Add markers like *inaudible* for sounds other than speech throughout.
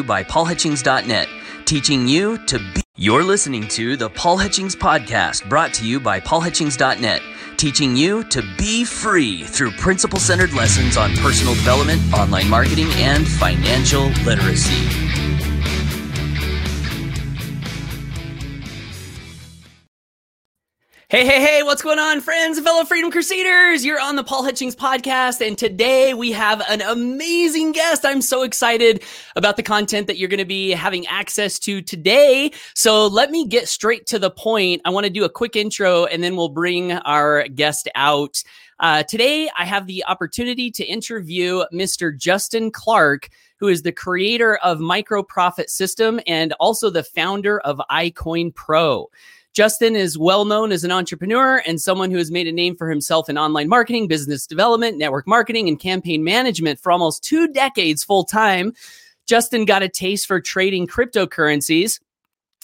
you by paulhutchings.net, teaching you to be. You're listening to the Paul Hutchings Podcast, brought to you by paulhutchings.net, teaching you to be free through principle centered lessons on personal development, online marketing, and financial literacy. Hey, hey, hey, what's going on, friends and fellow Freedom Crusaders? You're on the Paul Hutchings podcast, and today we have an amazing guest. I'm so excited about the content that you're going to be having access to today. So let me get straight to the point. I want to do a quick intro, and then we'll bring our guest out. Uh, today, I have the opportunity to interview Mr. Justin Clark who is the creator of Micro Profit System and also the founder of iCoin Pro. Justin is well known as an entrepreneur and someone who has made a name for himself in online marketing, business development, network marketing, and campaign management for almost two decades full time. Justin got a taste for trading cryptocurrencies.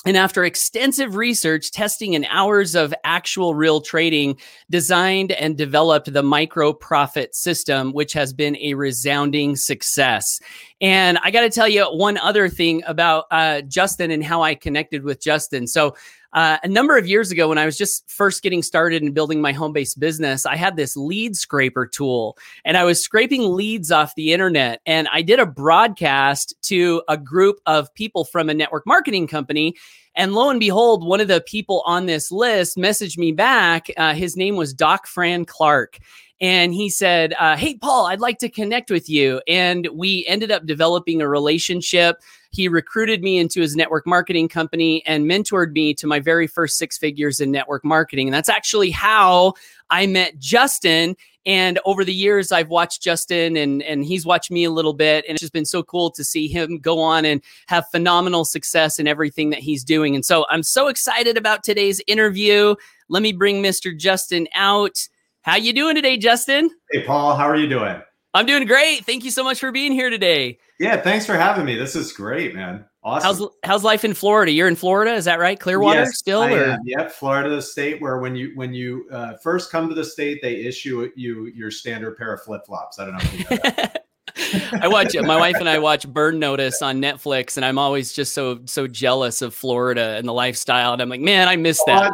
And after extensive research, testing, and hours of actual real trading, designed and developed the micro profit system, which has been a resounding success. And I got to tell you one other thing about uh, Justin and how I connected with Justin. So, uh, a number of years ago, when I was just first getting started in building my home based business, I had this lead scraper tool and I was scraping leads off the internet. And I did a broadcast to a group of people from a network marketing company. And lo and behold, one of the people on this list messaged me back. Uh, his name was Doc Fran Clark and he said, uh, Hey, Paul, I'd like to connect with you. And we ended up developing a relationship. He recruited me into his network marketing company and mentored me to my very first six figures in network marketing. And that's actually how I met Justin. And over the years, I've watched Justin and, and he's watched me a little bit. And it's just been so cool to see him go on and have phenomenal success in everything that he's doing. And so I'm so excited about today's interview. Let me bring Mr. Justin out. How you doing today, Justin? Hey, Paul. How are you doing? I'm doing great. Thank you so much for being here today. Yeah, thanks for having me. This is great, man. Awesome. How's how's life in Florida? You're in Florida, is that right? Clearwater yes, still? I or? Am. Yep, Florida, the state where when you when you uh, first come to the state, they issue you your standard pair of flip flops. I don't know if you know that. *laughs* *laughs* I watch it. My wife and I watch Burn Notice on Netflix, and I'm always just so so jealous of Florida and the lifestyle. And I'm like, man, I miss *laughs* that.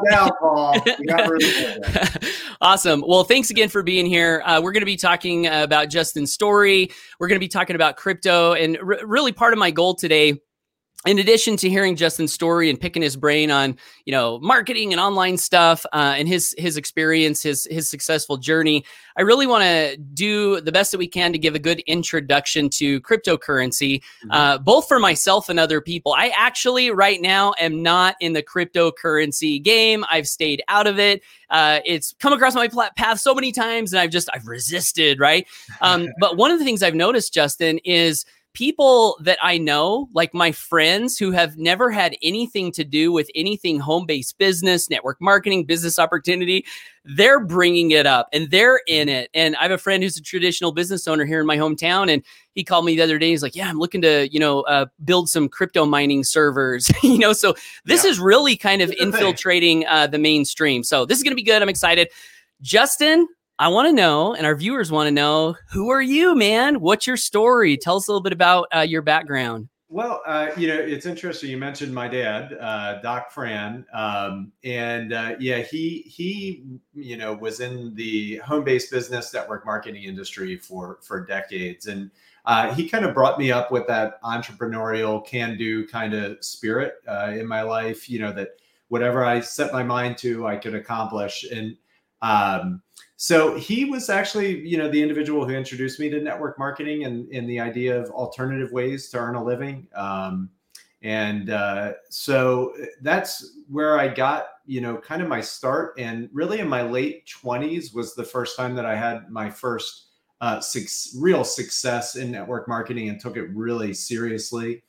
awesome. Well, thanks again for being here. Uh, we're going to be talking about Justin's story. We're going to be talking about crypto, and r- really part of my goal today in addition to hearing Justin's story and picking his brain on you know marketing and online stuff uh, and his his experience, his his successful journey, I really want to do the best that we can to give a good introduction to cryptocurrency, mm-hmm. uh, both for myself and other people. I actually right now am not in the cryptocurrency game. I've stayed out of it. Uh, it's come across my path so many times, and I've just I've resisted. Right, um, *laughs* but one of the things I've noticed, Justin, is people that I know, like my friends who have never had anything to do with anything home based business, network marketing, business opportunity, they're bringing it up and they're in it. And I have a friend who's a traditional business owner here in my hometown. And he called me the other day. He's like, Yeah, I'm looking to, you know, uh, build some crypto mining servers, *laughs* you know, so this yeah. is really kind of infiltrating uh, the mainstream. So this is going to be good. I'm excited. Justin, I want to know, and our viewers want to know, who are you, man? What's your story? Tell us a little bit about uh, your background. Well, uh, you know, it's interesting. You mentioned my dad, uh, Doc Fran, um, and uh, yeah, he he, you know, was in the home-based business network marketing industry for for decades, and uh, he kind of brought me up with that entrepreneurial, can-do kind of spirit uh, in my life. You know, that whatever I set my mind to, I could accomplish, and um, so he was actually, you know, the individual who introduced me to network marketing and, and the idea of alternative ways to earn a living. Um, and uh, so that's where I got, you know, kind of my start. And really in my late 20s was the first time that I had my first uh, six, real success in network marketing and took it really seriously.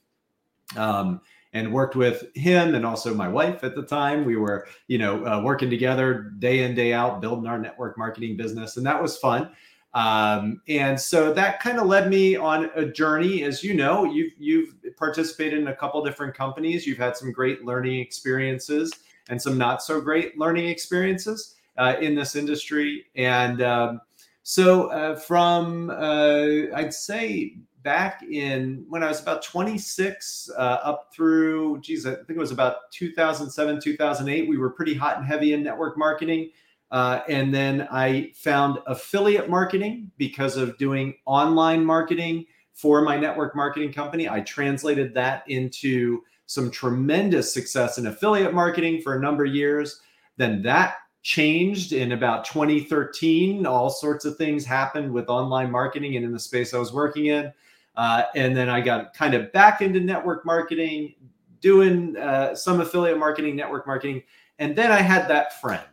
Um, and worked with him and also my wife at the time. We were, you know, uh, working together day in, day out, building our network marketing business. And that was fun. Um, and so that kind of led me on a journey. As you know, you've, you've participated in a couple different companies. You've had some great learning experiences and some not so great learning experiences uh, in this industry. And um, so uh, from, uh, I'd say, back in when I was about 26, uh, up through, geez, I think it was about 2007, 2008. We were pretty hot and heavy in network marketing. Uh, and then I found affiliate marketing because of doing online marketing for my network marketing company. I translated that into some tremendous success in affiliate marketing for a number of years. Then that changed in about 2013. All sorts of things happened with online marketing and in the space I was working in. Uh, and then I got kind of back into network marketing, doing uh, some affiliate marketing, network marketing. And then I had that friend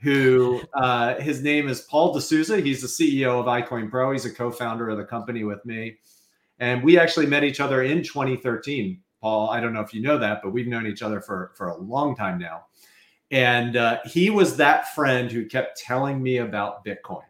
who *laughs* uh, his name is Paul D'Souza. He's the CEO of iCoin Pro. He's a co-founder of the company with me. And we actually met each other in 2013. Paul, I don't know if you know that, but we've known each other for, for a long time now. And uh, he was that friend who kept telling me about Bitcoin.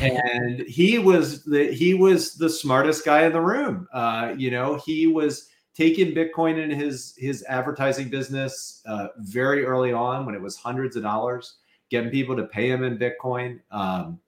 And he was the he was the smartest guy in the room. Uh, you know, he was taking Bitcoin in his his advertising business uh, very early on when it was hundreds of dollars, getting people to pay him in Bitcoin, um,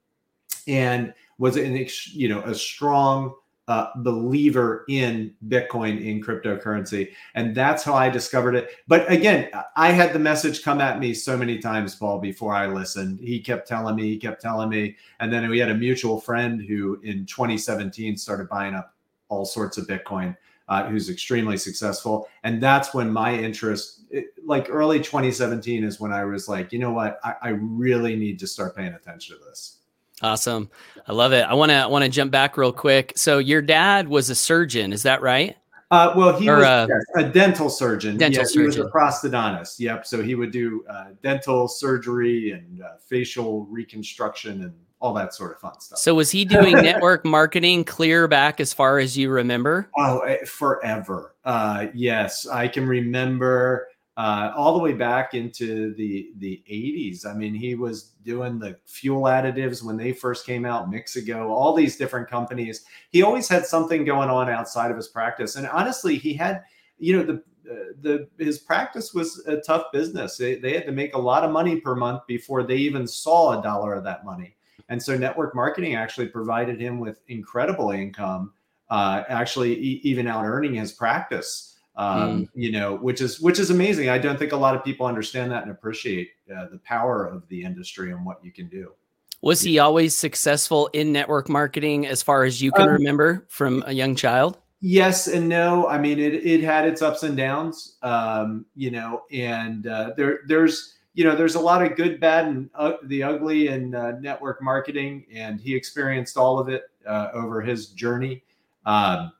and was an you know a strong uh, believer in Bitcoin in cryptocurrency. And that's how I discovered it. But again, I had the message come at me so many times, Paul, before I listened. He kept telling me, he kept telling me. And then we had a mutual friend who in 2017 started buying up all sorts of Bitcoin. Uh, who's extremely successful. And that's when my interest, it, like early 2017, is when I was like, you know what, I, I really need to start paying attention to this. Awesome. I love it. I want to want to jump back real quick. So your dad was a surgeon, is that right? Uh, well, he or, was uh, yes, a dental surgeon. Dental yes, surgeon. He was a prosthodontist. Yep. So he would do uh, dental surgery and uh, facial reconstruction and all that sort of fun stuff. So was he doing *laughs* network marketing clear back as far as you remember? Oh, eh, forever. Uh, yes, I can remember uh, all the way back into the the 80s. I mean, he was doing the fuel additives when they first came out, Mexico, all these different companies. He always had something going on outside of his practice, and honestly, he had, you know, the uh, the his practice was a tough business. They, they had to make a lot of money per month before they even saw a dollar of that money. And so, network marketing actually provided him with incredible income, uh, actually e- even out earning his practice um, mm. you know, which is which is amazing. I don't think a lot of people understand that and appreciate uh, the power of the industry and what you can do. Was he always successful in network marketing, as far as you can um, remember from a young child? Yes and no. I mean, it it had its ups and downs, um, you know, and uh, there there's you know there's a lot of good, bad, and uh, the ugly in uh, network marketing, and he experienced all of it uh, over his journey. Um,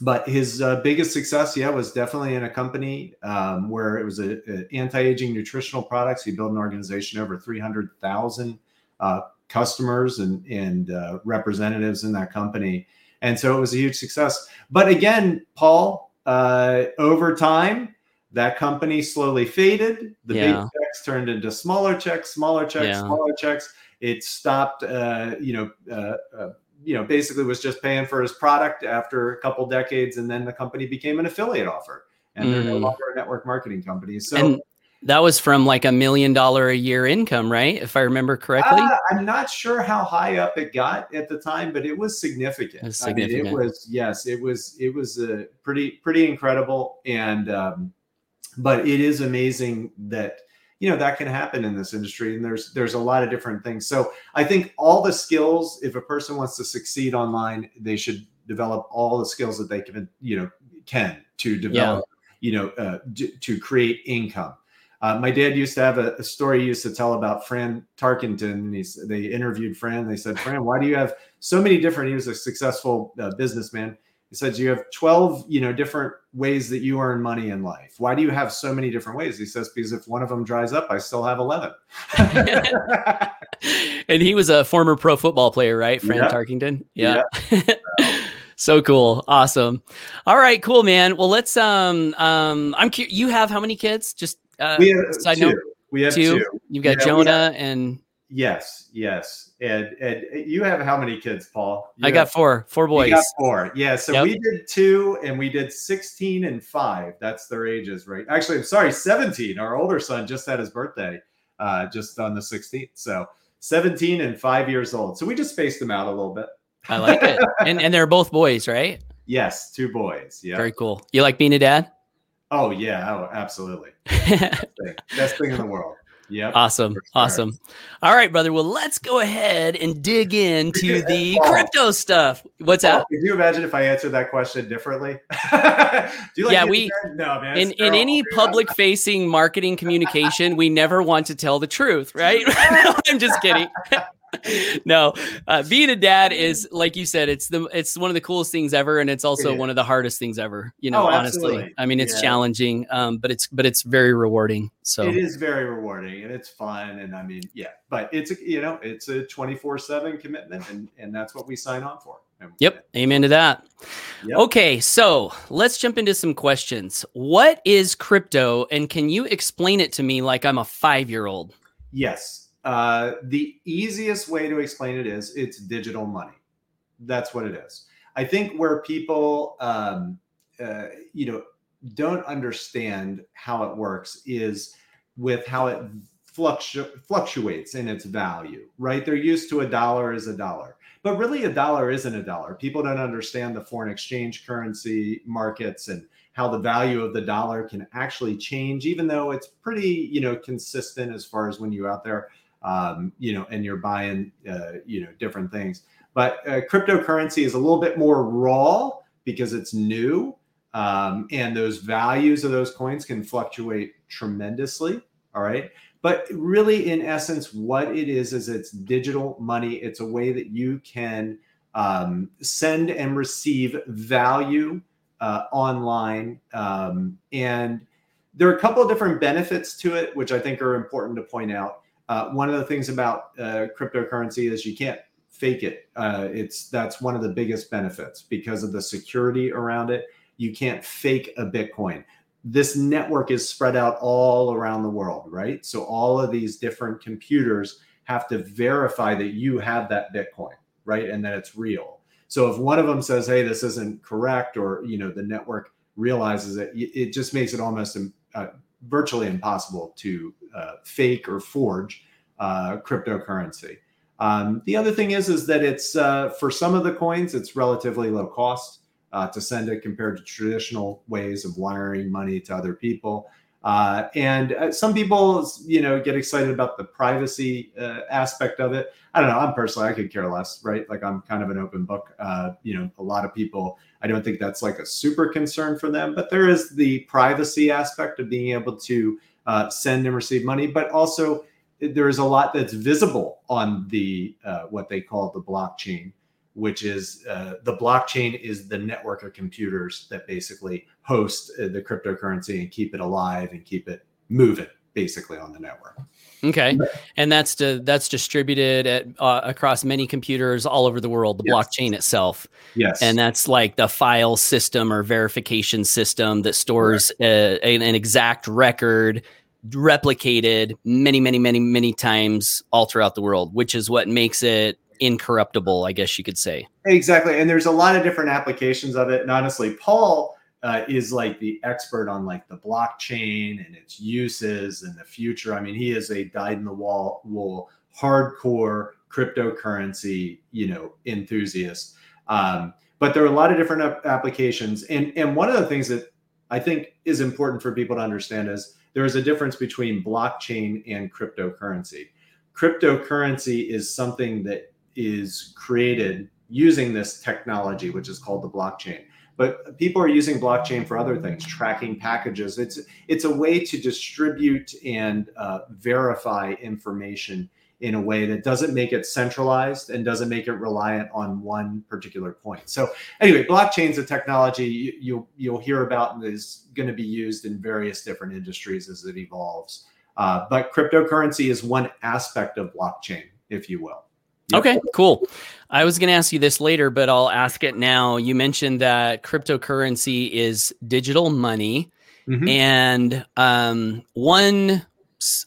but his uh, biggest success, yeah, was definitely in a company um, where it was a, a, anti-aging nutritional products. He built an organization over 300,000 uh, customers and, and uh, representatives in that company. And so it was a huge success. But again, Paul, uh, over time, that company slowly faded. The yeah. big checks turned into smaller checks, smaller checks, yeah. smaller checks. It stopped, uh, you know, uh, you know basically was just paying for his product after a couple decades and then the company became an affiliate offer and mm. they're no mm. longer a network marketing company so and that was from like a million dollar a year income right if i remember correctly uh, i'm not sure how high up it got at the time but it was significant, it was, significant. I mean, it was yes it was it was a pretty pretty incredible and um, but it is amazing that you know that can happen in this industry and there's there's a lot of different things so i think all the skills if a person wants to succeed online they should develop all the skills that they can you know can to develop yeah. you know uh, d- to create income uh, my dad used to have a, a, story he used to tell about Fran Tarkenton. And He's, they interviewed Fran. They said, Fran, why do you have so many different? He was a successful uh, businessman. He says you have 12, you know, different ways that you earn money in life. Why do you have so many different ways? He says because if one of them dries up, I still have 11. *laughs* and he was a former pro football player, right? Fran yeah. Tarkenton. Yeah. yeah. *laughs* so cool. Awesome. All right, cool, man. Well, let's um um I'm curious you have how many kids? Just uh we have side two. note. We have two. two. You've got yeah, Jonah and Yes, yes. And and you have how many kids, Paul? You I got four, four boys. got four. Yeah. So yep. we did two and we did 16 and five. That's their ages, right? Actually, I'm sorry, 17. Our older son just had his birthday, uh, just on the 16th. So 17 and five years old. So we just spaced them out a little bit. I like it. *laughs* and and they're both boys, right? Yes, two boys. Yeah. Very cool. You like being a dad? Oh yeah, oh, absolutely. *laughs* Best thing, best thing in the world. Yeah. Awesome. sure. Awesome. All right, brother. Well, let's go ahead and dig into the crypto stuff. What's Paul, up? Could you imagine if I answered that question differently? *laughs* Do you like Yeah, we- there? no man. In in any *laughs* public facing marketing communication, we never want to tell the truth, right? *laughs* I'm just kidding. *laughs* no, uh, being a dad is like you said, it's the it's one of the coolest things ever, and it's also is. one of the hardest things ever. You know, Oh, honestly. I mean, it's Yeah. challenging, um, but it's but it's very rewarding. So It is very rewarding and it's fun. And I mean, yeah, but it's a you know, it's a 24-7 commitment and, and that's what we sign on for. Yep. Amen to that. Yep. Okay, so let's jump into some questions. What is crypto, and can you explain it to me like I'm a five year old? Yes. Uh, the easiest way to explain it is it's digital money. That's what it is. I think where people, um, uh, you know, don't understand how it works is with how it fluctu- fluctuates in its value, right? They're used to a dollar is a dollar, but really a dollar isn't a dollar. People don't understand the foreign exchange currency markets and how the value of the dollar can actually change, even though it's pretty, you know, consistent as far as when you're out there, um, you know, and you're buying, uh, you know, different things. But uh, cryptocurrency is a little bit more raw because it's new, um, and those values of those coins can fluctuate tremendously. All right. But really, in essence, what it is is it's digital money. It's a way that you can um, send and receive value uh, online. Um, and there are a couple of different benefits to it, which I think are important to point out. Uh, one of the things about uh, cryptocurrency is you can't fake it. Uh, it's that's one of the biggest benefits because of the security around it. You can't fake a Bitcoin. This network is spread out all around the world, right? So all of these different computers have to verify that you have that Bitcoin, right, and that it's real. So if one of them says, "Hey, this isn't correct," or you know, the network realizes it, it just makes it almost uh, virtually impossible to uh, fake or forge uh, cryptocurrency. Um, the other thing is, is that it's uh, for some of the coins, it's relatively low cost uh, to send it compared to traditional ways of wiring money to other people. Uh, and some people, you know, get excited about the privacy aspect of it. I don't know. I'm personally, I could care less, right? Like I'm kind of an open book. You know, a lot of people, I don't think that's like a super concern for them, but there is the privacy aspect of being able to uh, send and receive money, but also there is a lot that's visible on the uh, what they call the blockchain, which is uh, the blockchain is the network of computers that basically host uh, the cryptocurrency and keep it alive and keep it moving basically on the network. Okay, and that's to, that's distributed at uh, across many computers all over the world. The Yes. blockchain itself, Yes, and that's like the file system or verification system that stores uh, an, an exact record replicated many, many, many, many times all throughout the world, which is what makes it incorruptible. I guess you could say. Exactly. And there's a lot of different applications of it. And honestly, Paul uh, is like the expert on like the blockchain and its uses and the future. I mean, he is a dyed in the wall wool hardcore cryptocurrency, you know, enthusiast. Um, but there are a lot of different ap- applications. And and one of the things that I think is important for people to understand is there is a difference between blockchain and cryptocurrency. Cryptocurrency is something that is created using this technology, which is called the blockchain. But people are using blockchain for other things, tracking packages. It's it's a way to distribute and uh, verify information in a way that doesn't make it centralized and doesn't make it reliant on one particular point. So anyway, blockchain's a technology you, you'll you'll hear about and is going to be used in various different industries as it evolves. Uh, but cryptocurrency is one aspect of blockchain, if you will. Okay, cool. I was going to ask you this later, but I'll ask it now. You mentioned that cryptocurrency is digital money, Mhm. and um, one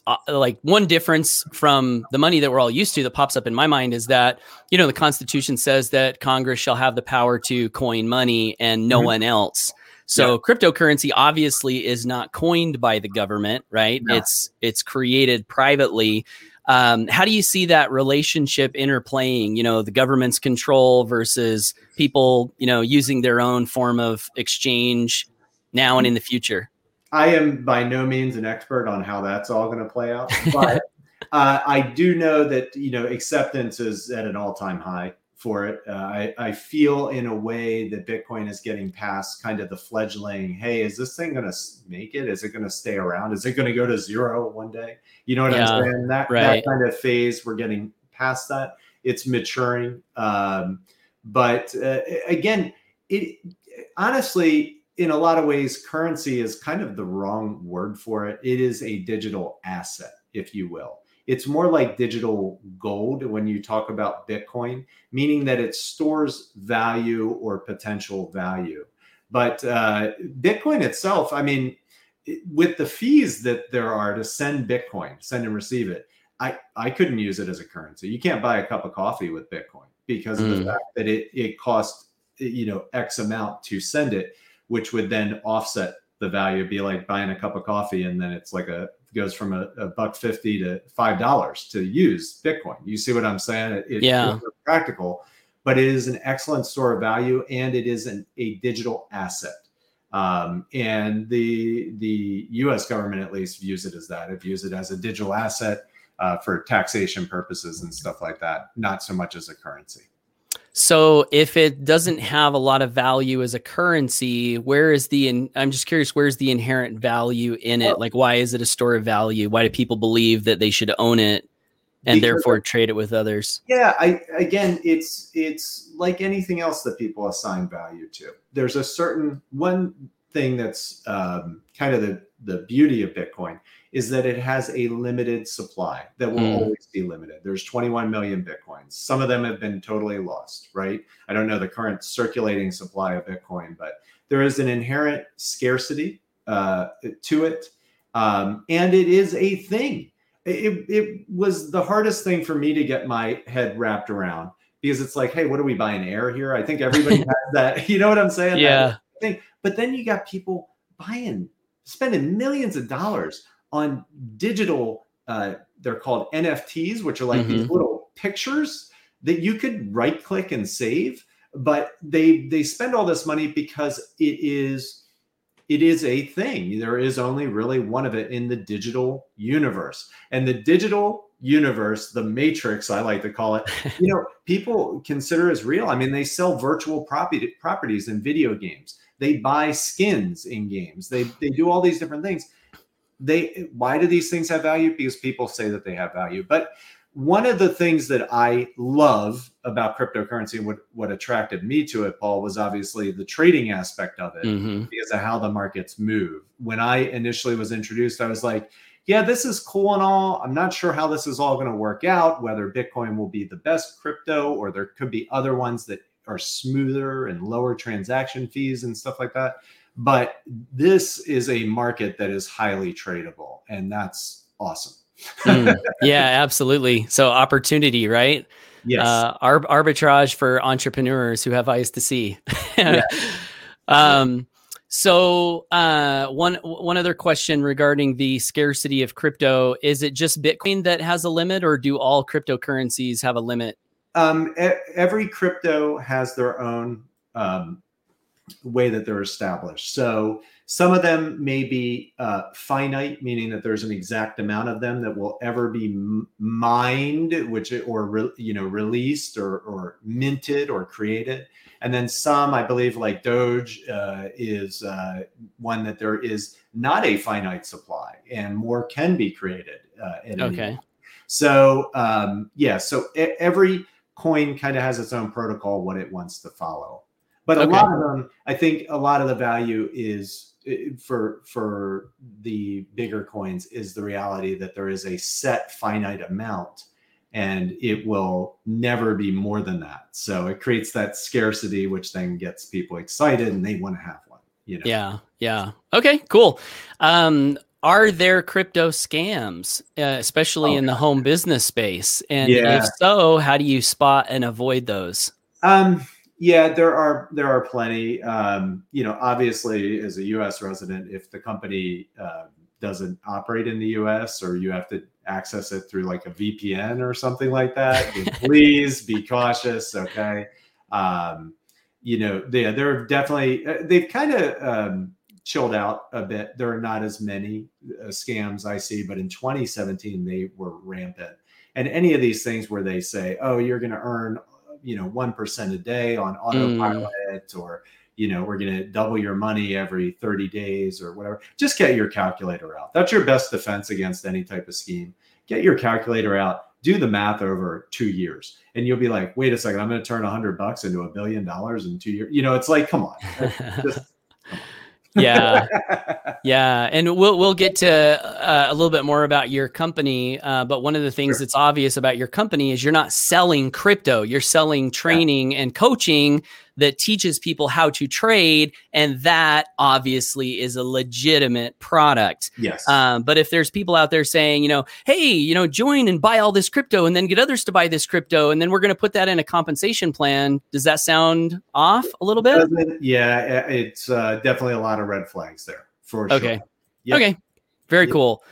uh, like one difference from the money that we're all used to that pops up in my mind is that you know the Constitution says that Congress shall have the power to coin money and no Mhm. one else. So cryptocurrency obviously is not coined by the government, right? No. It's it's created privately. Um, how do you see that relationship interplaying? You know, the government's control versus people, you know, using their own form of exchange now and in the future. I am by no means an expert on how that's all going to play out, but *laughs* uh, I do know that you know acceptance is at an all-time high for it. Uh, I, I feel in a way that Bitcoin is getting past kind of the fledgling. Hey, is this thing going to make it? Is it going to stay around? Is it going to go to zero one day? You know what yeah, I'm saying? That right. that kind of phase, we're getting past that. It's maturing. Um, but uh, again, it honestly, in a lot of ways, currency is kind of the wrong word for it. It is a digital asset, if you will. It's more like digital gold when you talk about Bitcoin, meaning that it stores value or potential value. But uh, Bitcoin itself, I mean, with the fees that there are to send Bitcoin, send and receive it, I, I couldn't use it as a currency. You can't buy a cup of coffee with Bitcoin because of the mm. fact that it, it costs, you know, X amount to send it, which would then offset the value. It'd be like buying a cup of coffee and then it's like a goes from a, a buck fifty to five dollars to use Bitcoin. You see what I'm saying? It, it, yeah, it's practical, but it is an excellent store of value and it is an, a digital asset. Um, and the the U.S. government at least views it as that. It views it as a digital asset uh, for taxation purposes and stuff like that, not so much as a currency. So if it doesn't have a lot of value as a currency, where is the in, I'm just curious where's the inherent value in it? Like why is it a store of value? Why do people believe that they should own it and because, therefore trade it with others? Yeah, I again it's it's like anything else that people assign value to. There's a certain one thing that's um, kind of the the beauty of Bitcoin is that it has a limited supply that will mm. always be limited. There's 21 million Bitcoins. Some of them have been totally lost, right? I don't know the current circulating supply of Bitcoin, but there is an inherent scarcity uh, to it. Um, and it is a thing. It, it was the hardest thing for me to get my head wrapped around because it's like, hey, what are we buying air here? I think everybody *laughs* has that. You know what I'm saying? Yeah. Thing. But then you got people buying, spending millions of dollars on digital uh, they're called nfts which are like mm-hmm. these little pictures that you could right click and save but they they spend all this money because it is it is a thing. There is only really one of it in the digital universe. And the digital universe the matrix i like to call it *laughs* you know people consider as real. I mean they sell virtual property properties in video games. They buy skins in games. They they do all these different things they why do these things have value? Because people say that they have value. But one of the things that i love about cryptocurrency and what, what attracted me to it paul was obviously the trading aspect of it mm-hmm. because of how the markets move. When i initially was introduced i was like yeah this is cool and all. I'm not sure how this is all going to work out whether bitcoin will be the best crypto or there could be other ones that are smoother and lower transaction fees and stuff like that but this is a market that is highly tradable, and that's awesome. mm, *laughs* yeah, absolutely. So opportunity, right? Yes. Uh, arb- arbitrage for entrepreneurs who have eyes to see. yeah. *laughs* Um. So, uh, one one other question regarding the scarcity of crypto: Is it just Bitcoin that has a limit, or do all cryptocurrencies have a limit? Um, e- every crypto has their own um, way that they're established. So some of them may be uh, finite, meaning that there's an exact amount of them that will ever be mined, which or re, you know released or or minted or created. And then some, I believe, like Doge, uh, is uh, one that there is not a finite supply, and more can be created. Uh, okay. So um, yeah, so every coin kind of has its own protocol, what it wants to follow. But okay. a lot of them, I think, a lot of the value is for for the bigger coins is the reality that there is a set finite amount and it will never be more than that. So it creates that scarcity which then gets people excited and they want to have one you know? Yeah yeah. Okay cool. Um are there crypto scams uh, especially oh, in the home business space? And yeah. if so how do you spot and avoid those? Um yeah, there are there are plenty. Um, you know, obviously, as a U.S. resident, if the company uh, doesn't operate in the U.S. or you have to access it through like a VPN or something like that, *laughs* please be cautious. Okay. Um, you know, they, they're definitely, uh, they've kind of um, chilled out a bit. There are not as many uh, scams I see, but in 2017, they were rampant. And any of these things where they say, oh, you're going to earn, you know, 1% a day on autopilot mm. or, you know, we're going to double your money every 30 days or whatever. Just get your calculator out. That's your best defense against any type of scheme. Get your calculator out, do the math over two years, and you'll be like, wait a second, I'm going to turn a hundred bucks into a billion dollars in two years. You know, it's like, come on. Just, yeah *laughs* yeah and we'll we'll get to uh, a little bit more about your company uh, but one of the things sure. that's obvious about your company is you're not selling crypto you're selling training yeah. and coaching that teaches people how to trade and that obviously is a legitimate product. Yes. Um, but if there's people out there saying you know hey you know join and buy all this crypto and then get others to buy this crypto and then we're going to put that in a compensation plan does that sound off a little bit? Yeah it's uh, definitely a lot of red flags there for sure. Okay. Yep. okay. Very yep. cool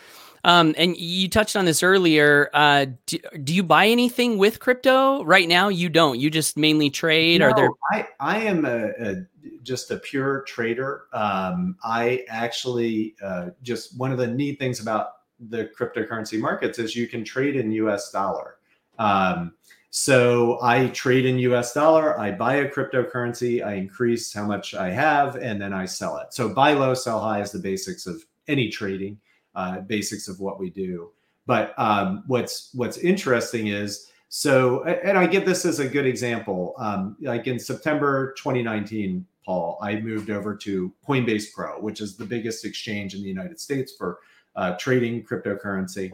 um, and you touched on this earlier. Uh, do, do, you buy anything with crypto right now? You don't. You just mainly trade. No, Are there? I I am a, a just a pure trader. Um, I actually uh, just one of the neat things about the cryptocurrency markets is you can trade in U.S. dollar. Um, so I trade in US dollar, I buy a cryptocurrency, I increase how much I have, and then I sell it. So buy low, sell high is the basics of any trading uh, basics of what we do. But um, what's what's interesting is so, and I give this as a good example. Um, like in September 2019, Paul, I moved over to Coinbase Pro, which is the biggest exchange in the United States for uh, trading cryptocurrency.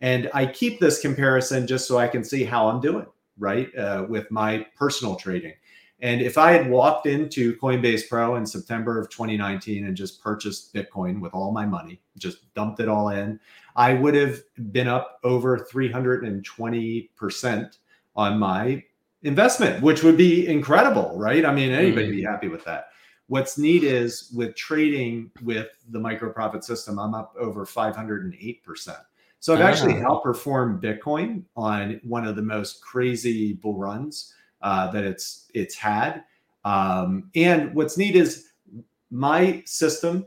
And I keep this comparison just so I can see how I'm doing, right, uh, with my personal trading. And if I had walked into Coinbase Pro in September of 2019 and just purchased Bitcoin with all my money, just dumped it all in, I would have been up over 320% on my investment, which would be incredible, right? I mean, anybody mm. be happy with that. What's neat is with trading with the micro profit system, I'm up over 508%. So I've actually ah. outperformed Bitcoin on one of the most crazy bull runs uh, that it's it's had. Um, and what's neat is my system.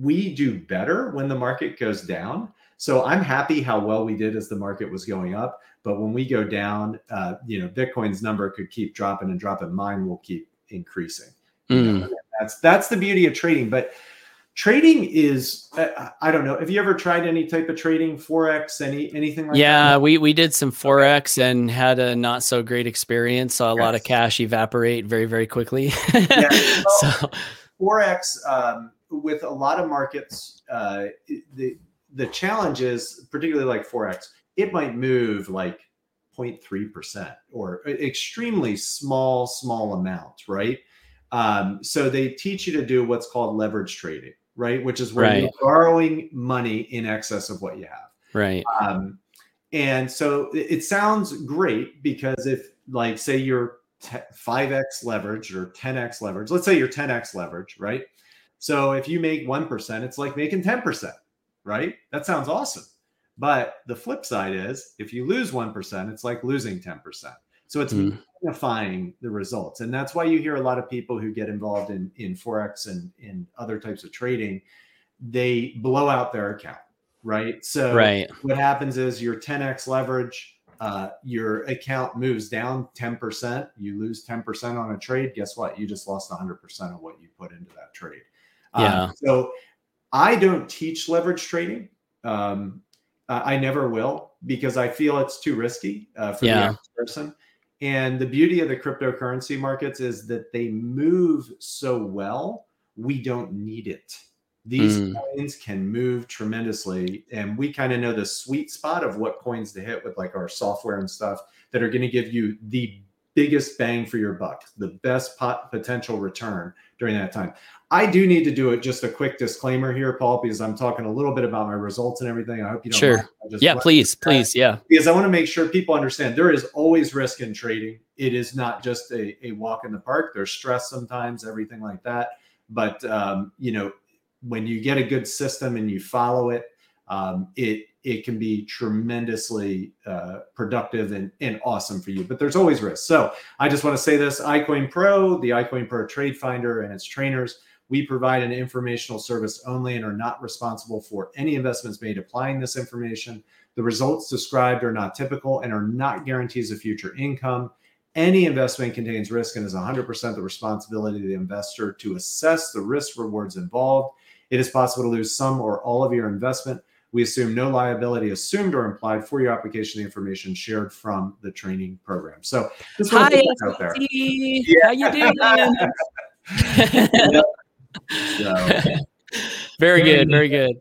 We do better when the market goes down. So I'm happy how well we did as the market was going up. But when we go down, uh, you know, Bitcoin's number could keep dropping and dropping. Mine will keep increasing. Mm. You know, that's that's the beauty of trading. But trading is i don't know. Have you ever tried any type of trading? Forex any anything like yeah, that? we we did some forex and had a not so great experience. Saw a yes. lot of cash evaporate very very quickly. Yeah, *laughs* well, so forex um, with a lot of markets uh, the the challenge is particularly like forex it might move like 0.3% or extremely small small amount right? Um, so they teach you to do what's called leverage trading right? Which is where right. you're borrowing money in excess of what you have. Right. Um, and so it, it sounds great because if, like, say you're 5x leverage or 10x leverage, let's say you're 10x leverage, right? So if you make 1%, it's like making 10%, right? That sounds awesome. But the flip side is if you lose 1%, it's like losing 10%. So it's mm. Magnifying the results. And that's why you hear a lot of people who get involved in, in Forex and in other types of trading, they blow out their account, right? So right. what happens is your 10x leverage, uh, your account moves down 10%, you lose 10% on a trade. Guess what? You just lost 100% of what you put into that trade. Yeah. Um, so I don't teach leverage trading. Um, I never will because I feel it's too risky uh, for yeah. the person. And the beauty of the cryptocurrency markets is that they move so well, we don't need it. These mm. coins can move tremendously. And we kind of know the sweet spot of what coins to hit with like our software and stuff that are going to give you the biggest bang for your buck, the best pot potential return during that time. I do need to do it. Just a quick disclaimer here, Paul, because I'm talking a little bit about my results and everything. I hope you don't. Sure. Yeah, please, please. Yeah. Because I want to make sure people understand there is always risk in trading. It is not just a, a walk in the park. There's stress sometimes, everything like that. But um, you know, when you get a good system and you follow it, um, it it can be tremendously uh, productive and, and awesome for you. But there's always risk. So I just want to say this iCoin Pro, the iCoin Pro Trade Finder, and its trainers. We provide an informational service only and are not responsible for any investments made applying this information. The results described are not typical and are not guarantees of future income. Any investment contains risk and is 100% the responsibility of the investor to assess the risk rewards involved. It is possible to lose some or all of your investment. We assume no liability assumed or implied for your application of the information shared from the training program. So, this Hi, out there. Yeah. How you doing? *laughs* so. Very good. Very good.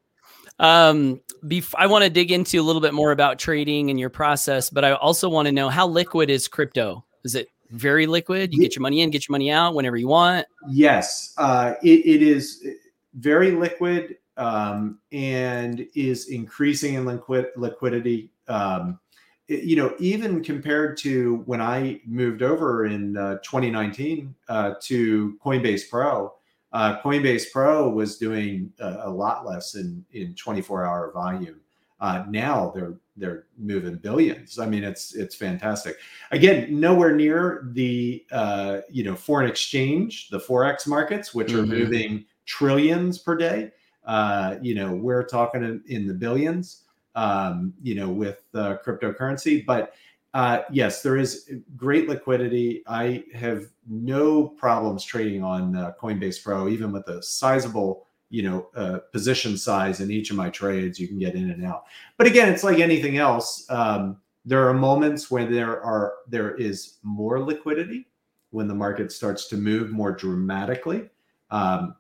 Um, bef- I want to dig into a little bit more about trading and your process, but I also want to know how liquid is crypto? Is it very liquid? You get your money in, get your money out whenever you want. Yes, uh, it, it is very liquid um, and is increasing in liquid liquidity. Um, it, you know, even compared to when I moved over in uh, 2019 uh, to Coinbase Pro, uh, Coinbase Pro was doing a, a, lot less in in 24 hour volume. Uh, now they're they're moving billions. I mean, it's it's fantastic. Again, nowhere near the uh, you know foreign exchange, the forex markets, which mm-hmm. are moving trillions per day. Uh, you know, we're talking in, in the billions. Um, you know, with uh, cryptocurrency, but uh, yes, there is great liquidity. I have no problems trading on uh, Coinbase Pro, even with a sizable you know uh, position size in each of my trades you can get in and out but again it's like anything else um, there are moments when there are there is more liquidity when the market starts to move more dramatically um,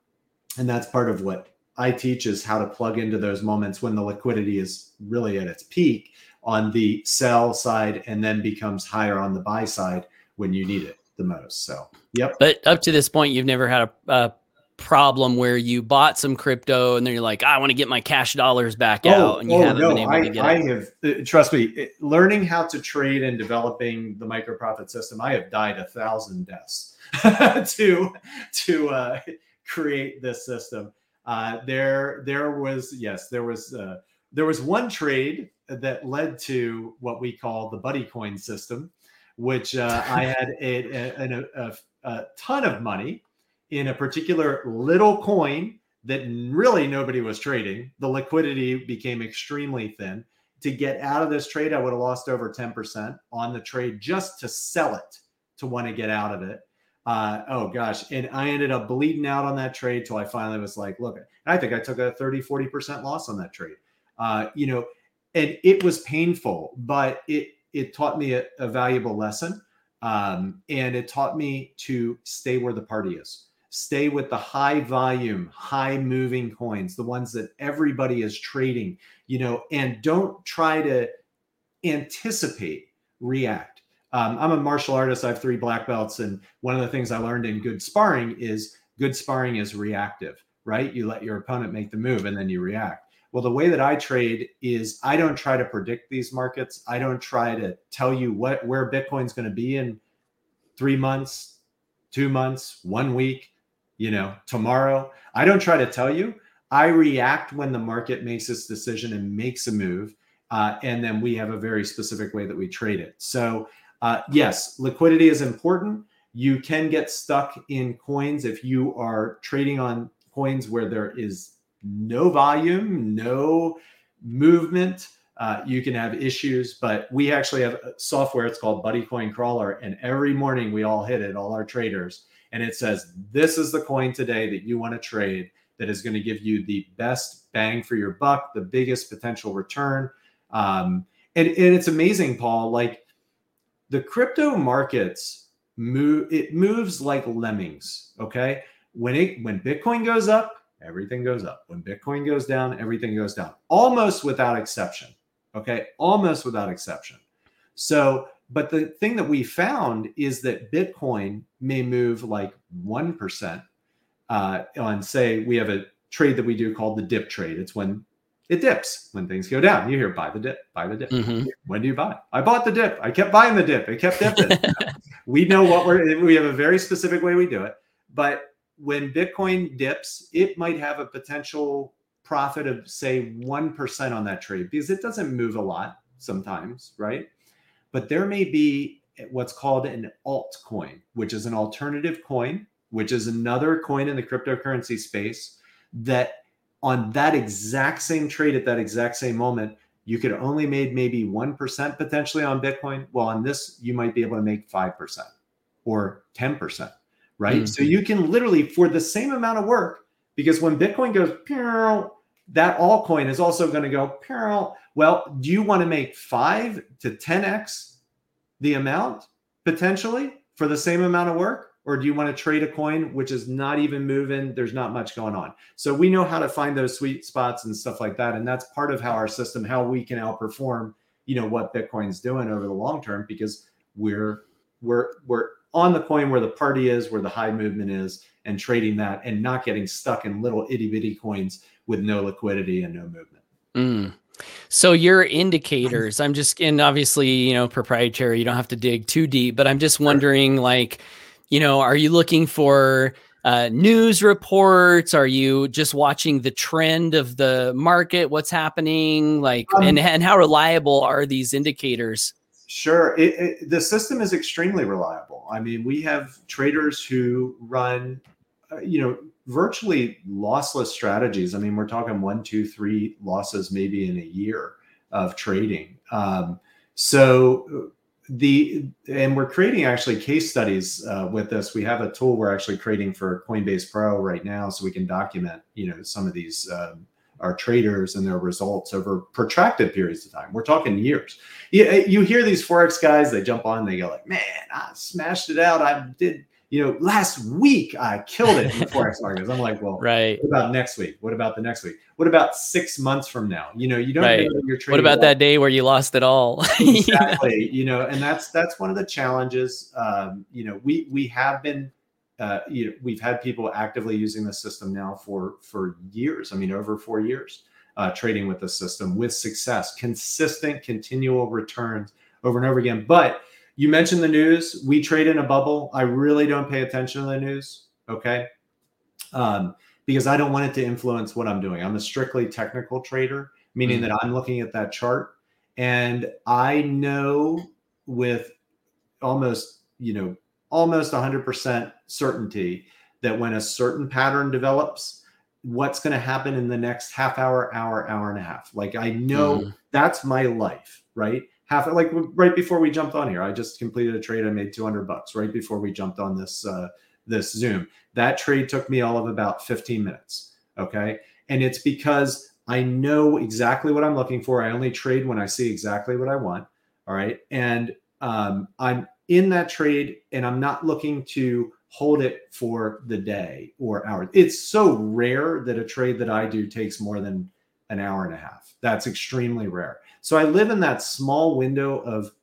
and that's part of what i teach is how to plug into those moments when the liquidity is really at its peak on the sell side and then becomes higher on the buy side when you need it the most so yep but up to this point you've never had a, a problem where you bought some crypto and then you're like, I want to get my cash dollars back oh, out, and you oh, haven't no, been able I, to get I it. have, uh, trust me, learning how to trade and developing the micro profit system. I have died a thousand deaths *laughs* to to uh, create this system. Uh, there, there was yes, there was uh, there was one trade that led to what we call the buddy coin system, which uh, I *laughs* had a, a, a, a ton of money in a particular little coin that really nobody was trading. The liquidity became extremely thin. To get out of this trade, I would have lost over 10% on the trade just to sell it to want to get out of it. Uh, oh gosh. And I ended up bleeding out on that trade till I finally was like, look, I think I took a 30, 40% loss on that trade. Uh, you know, and it was painful, but it it taught me a, a valuable lesson. Um, and it taught me to stay where the party is stay with the high volume, high moving coins, the ones that everybody is trading, you know, and don't try to anticipate, react. Um, I'm a martial artist. I have three black belts. And one of the things I learned in good sparring is good sparring is reactive, right? You let your opponent make the move and then you react. Well, the way that I trade is I don't try to predict these markets. I don't try to tell you what where Bitcoin's going to be in three months, two months, one week you know, tomorrow. I don't try to tell you. I react when the market makes its decision and makes a move. Uh, and then we have a very specific way that we trade it. So, uh, yes, liquidity is important. You can get stuck in coins if you are trading on coins where there is no volume, no movement. Uh, you can have issues, but we actually have software. It's called Buddy Coin Crawler, and every morning we all hit it, all our traders, and it says this is the coin today that you want to trade that is going to give you the best bang for your buck, the biggest potential return. Um, and, and it's amazing, Paul. Like the crypto markets move, it moves like lemmings. Okay, when it when Bitcoin goes up, everything goes up. When Bitcoin goes down, everything goes down, almost without exception. Okay, almost without exception. So but the thing that we found is that Bitcoin may move like 1% uh, on, say, we have a trade that we do called the dip trade. It's when it dips, when things go down. You hear buy the dip, buy the dip. Mm-hmm. When do you buy? I bought the dip. I kept buying the dip. It kept dipping. *laughs* we know what we're, we have a very specific way we do it. But when Bitcoin dips, it might have a potential profit of say 1% on that trade because it doesn't move a lot sometimes, right? But there may be what's called an altcoin, which is an alternative coin, which is another coin in the cryptocurrency space that on that exact same trade at that exact same moment, you could only made maybe 1% potentially on Bitcoin. Well, on this, you might be able to make 5% or 10%, right? Mm-hmm. So you can literally, for the same amount of work, because when Bitcoin goes, that altcoin is also going to go, parallel well, do you want to make five to 10x the amount potentially for the same amount of work? Or do you want to trade a coin which is not even moving? There's not much going on. So we know how to find those sweet spots and stuff like that. And that's part of how our system, how we can outperform, you know, what Bitcoin's doing over the long term because we're we're we're on the coin where the party is, where the high movement is, and trading that and not getting stuck in little itty bitty coins with no liquidity and no movement. Mm. So your indicators, I'm just and obviously, you know, proprietary, you don't have to dig too deep, but I'm just wondering like, you know, are you looking for uh, news reports? Are you just watching the trend of the market? What's happening? Like, um, and, and how reliable are these indicators? Sure. It, it, the system is extremely reliable. I mean, we have traders who run, uh, you know, virtually lossless strategies. I mean, we're talking one, two, three losses maybe in a year of trading. Um, so the and we're creating actually case studies uh, with this. We have a tool we're actually creating for Coinbase Pro right now, so we can document you know some of these um, our traders and their results over protracted periods of time. We're talking years. You, you hear these forex guys, they jump on, they go like, "Man, I smashed it out. I did." You know, last week I killed it the forex markets. I'm like, well, right. What about next week? What about the next week? What about six months from now? You know, you don't right. know trading. What about that day where you lost it all? *laughs* exactly. you know, and that's that's one of the challenges. Um, you know, we we have been. Uh, you know, we've had people actively using the system now for for years. I mean, over four years, uh, trading with the system with success, consistent, continual returns over and over again. But you mentioned the news. We trade in a bubble. I really don't pay attention to the news. Okay. Um, because I don't want it to influence what I'm doing. I'm a strictly technical trader, meaning mm-hmm. that I'm looking at that chart and I know with almost, you know, almost 100% certainty that when a certain pattern develops, what's going to happen in the next half hour, hour, hour and a half. Like I know mm. that's my life, right? Half like right before we jumped on here i just completed a trade i made 200 bucks right before we jumped on this uh, this zoom. That trade took me all of about 15 minutes okay? And it's because i know exactly what i'm looking for. I only trade when i see exactly what i want all right? And um, i'm in that trade and i'm not looking to hold it for the day or hour. It's so rare that a trade that i do takes more than an hour and a half. That's extremely rare so I live in that small window of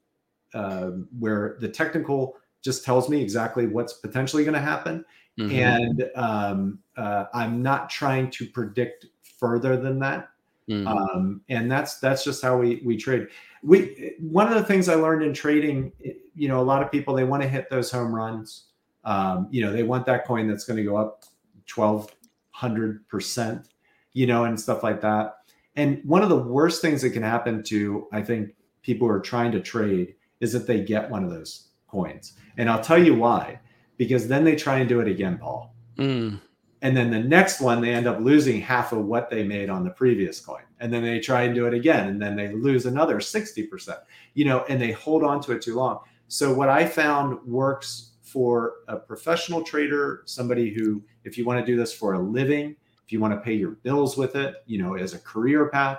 uh, where the technical just tells me exactly what's potentially going to happen. Mm-hmm. And um, uh, I'm not trying to predict further than that. Mm-hmm. Um, and that's that's just how we we trade. We one of the things I learned in trading, you know, a lot of people they want to hit those home runs. Um, you know, they want that coin that's going to go up twelve hundred percent, you know, and stuff like that. And one of the worst things that can happen to, I think, people who are trying to trade is that they get one of those coins. And I'll tell you why. Because then they try and do it again, Paul. Mm. And then the next one, they end up losing half of what they made on the previous coin. And then they try and do it again. And then they lose another 60%, you know, and they hold on to it too long. So, what I found works for a professional trader, somebody who, if you want to do this for a living, if you want to pay your bills with it, you know, as a career path,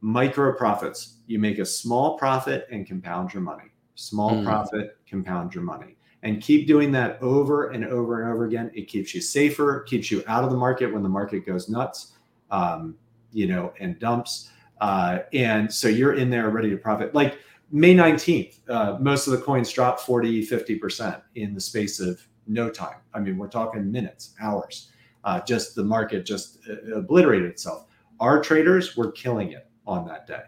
micro profits. You make a small profit and compound your money. Small mm. profit, compound your money. And keep doing that over and over and over again. It keeps you safer, keeps you out of the market when the market goes nuts, um, you know, and dumps. Uh, and so you're in there ready to profit. Like May 19th, uh, most of the coins dropped 40, 50% in the space of no time. I mean, we're talking minutes, hours uh, just the market just uh, obliterated itself. Our traders were killing it on that day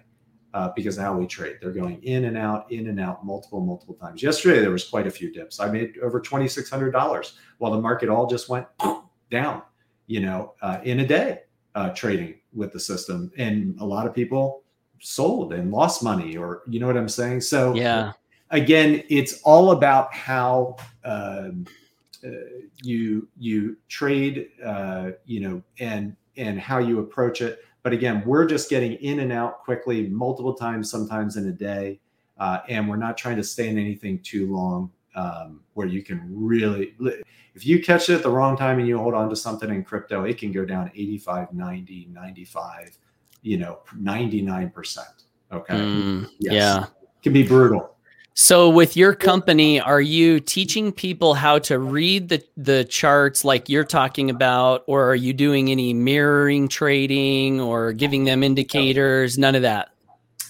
uh, because of how we trade. They're going in and out, in and out, multiple, multiple times. Yesterday there was quite a few dips. I made over twenty six hundred dollars while the market all just went down, you know, uh, in a day. uh, trading with the system, and a lot of people sold and lost money, or you know what I'm saying. So yeah, again, it's all about how um, uh, you you trade, uh, you know, and and how you approach it. But again, we're just getting in and out quickly, multiple times, sometimes in a day, uh, and we're not trying to stay in anything too long. Um, where you can really, if you catch it at the wrong time and you hold on to something in crypto, it can go down 85, 90, 95, you know, 99%. Okay. Mm, yes. Yeah. It can be brutal. So with your company, are you teaching people how to read the, the charts like you're talking about, or are you doing any mirroring trading or giving them indicators? None of that.